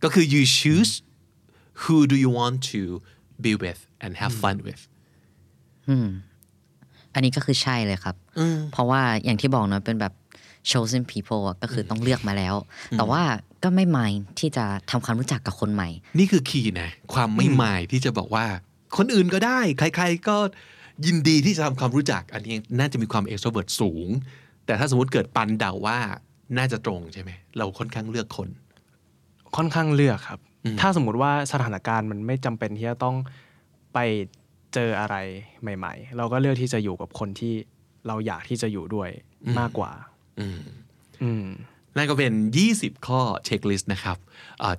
ก็คือ you choose who do you want to be with and have fun with อันนี้ก็คือใช่เลยครับ เพราะว่าอย่างที่บอกเนอะเป็นแบบ chosen people อะก็คือต้องเลือกมาแล้ว แต่ว่าก็ไม่ mind ที่จะทำความรู้จักกับคนใหม่ นี่คือคีย์นะ ความไม่หมายที่จะบอกว่า คนอื่นก็ได้ ใคร ๆ ก็ยินดีที่จะทำความรู้จัก อันนี้น่าจะมีความ extrovert สูง แต่ถ้าสมมติเกิดปันเดาว่าน่าจะตรงใช่ไหม เราค่อนข้างเลือกคน ค่อนข้างเลือกครับ ถ้าสมมุติว่าสถานการณ์มันไม่จำเป็นที่จะต้องไปเจออะไรใหม่ ๆ เราก็เลือกที่จะอยู่กับคนที่เราอยากที่จะอยู่ด้วยมากกว่าอืมอืม นั่นก็เป็น 20 ข้อเช็คลิสต์นะครับ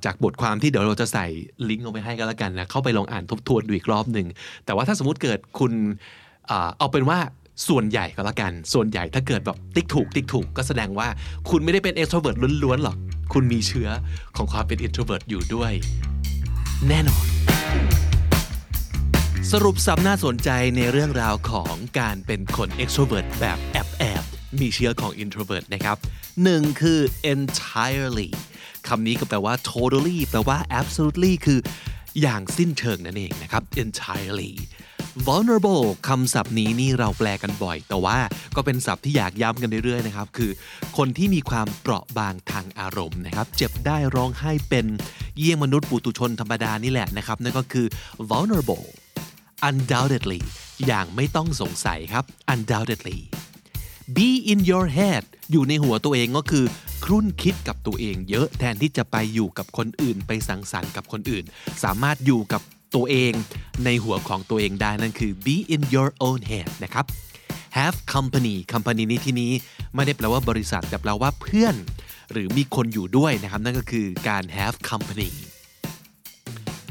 จากบทความที่เดี๋ยวเราจะใส่ลิงก์เอาไปให้กันแล้วกันนะเข้าไปลองอ่านทบทวนดูอีกรอบหนึ่ง แต่ว่าถ้าสมมติเกิดคุณอเอาเป็นว่าส่วนใหญ่ก็แล้วกัน ส่วนใหญ่ถ้าเกิดแบบติ๊กถูกติ๊กถูกก็แสดงว่าคุณไม่ได้เป็น extrovert ล้วนๆหรอก คุณมีเชื้อของความเป็น introvert อยู่ด้วย แน่นอน สรุปสับน่าสนใจในเรื่องราวของการเป็นคน extrovert แบบแอบแอบ มีเชื้อของ introvert นะครับหนึ่งคือ entirely คำนี้ก็แปลว่า totally แปลว่า absolutely คืออย่างสิ้นเชิงนั่นเองนะครับ entirely vulnerable คำศัพท์นี้นี่เราแปลกันบ่อย แต่ว่าก็เป็นศัพท์ที่อยากย้ำกันเรื่อยๆนะครับ คือ คนที่มีความเปราะบางทางอารมณ์นะครับ เจ็บได้ร้องไห้เป็นเยี่ยงมนุษย์ปุตุชนธรรมดานี่แหละนะครับ นั่นก็คือ vulnerable undoubtedly อย่างไม่ต้องสงสัยครับ undoubtedly be in your head อยู่ในหัวตัวเองก็คือ ครุ่นคิดกับตัวเองเยอะแทนที่จะไปอยู่กับคนอื่น ไปสังสรรค์กับคนอื่น สามารถอยู่กับตัวเองในหัวของตัวเองได้นั่นคือ be in your own head นะครับ have company company นี้ที่นี้ไม่ได้แปลว่าบริษัทแต่แปลว่าเพื่อน หรือมีคนอยู่ด้วยนะครับ นั่นก็คือการ have company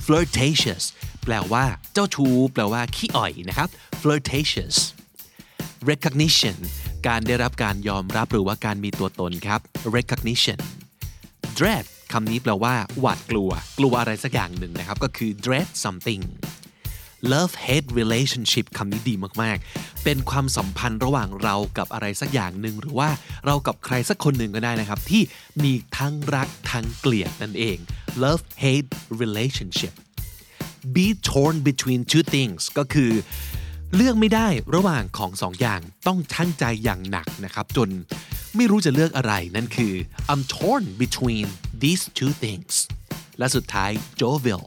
flirtatious แปลว่าเจ้าชู้แปลว่าขี้อ่อยนะครับ flirtatious recognition การได้รับการยอมรับหรือว่าการมีตัวตนครับ recognition dread คำนี้แปลว่า หวาดกลัว กลัวอะไรสักอย่างหนึ่งนะครับ ก็คือ dread something love hate relationship คำนี้ดีมากๆ เป็นความสัมพันธ์ระหว่างเรากับอะไรสักอย่างหนึ่ง หรือว่าเรากับใครสักคนหนึ่งก็ได้นะครับ ที่มีทั้งรักทั้งเกลียดนั่นเอง love hate relationship be torn between two things ก็คือ เลือกไม่ได้ระหว่างของสองอย่างต้องชั่งใจอย่างหนักนะครับ จนไม่รู้จะเลือกอะไรนั่นคือ I'm torn between these two things และสุดท้าย jovial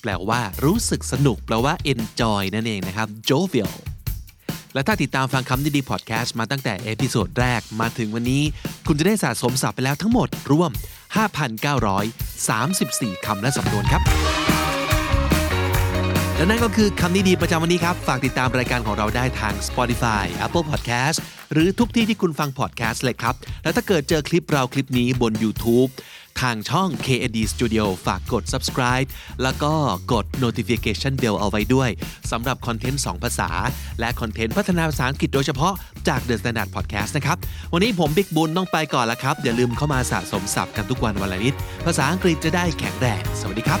แปลว่ารู้สึกสนุก แปลว่า enjoy นั่นเองนะครับ jovial และถ้าติดตามฟังคำนี้ดีพอดแคสต์มาตั้งแต่ episode แรกมาถึงวันนี้ คุณจะได้สะสมศัพท์ไปแล้วทั้งหมดรวม 5,934 คำและสำนวนครับ และนั่นก็คือคำนี้ดีประจำวันนี้ครับ ฝากติดตามรายการของเราได้ทาง Spotify Apple Podcast หรือทุกที่ที่คุณฟัง podcast เลยครับ แล้วถ้าเกิดเจอคลิปเราคลิปนี้บน YouTube ทางช่อง KND Studio ฝากกด subscribe แล้วก็กด notification bell เอาไว้ด้วยสำหรับคอนเทนต์ 2 ภาษา และคอนเทนต์พัฒนาภาษาอังกฤษโดยเฉพาะจาก The Standard Podcast นะครับ วันนี้ผมบิ๊กบุญต้องไปก่อนแล้วครับ อย่าลืมเข้ามาสะสมศัพท์กันทุกวันวันละนิด ภาษาอังกฤษจะได้แข็งแรง สวัสดีครับ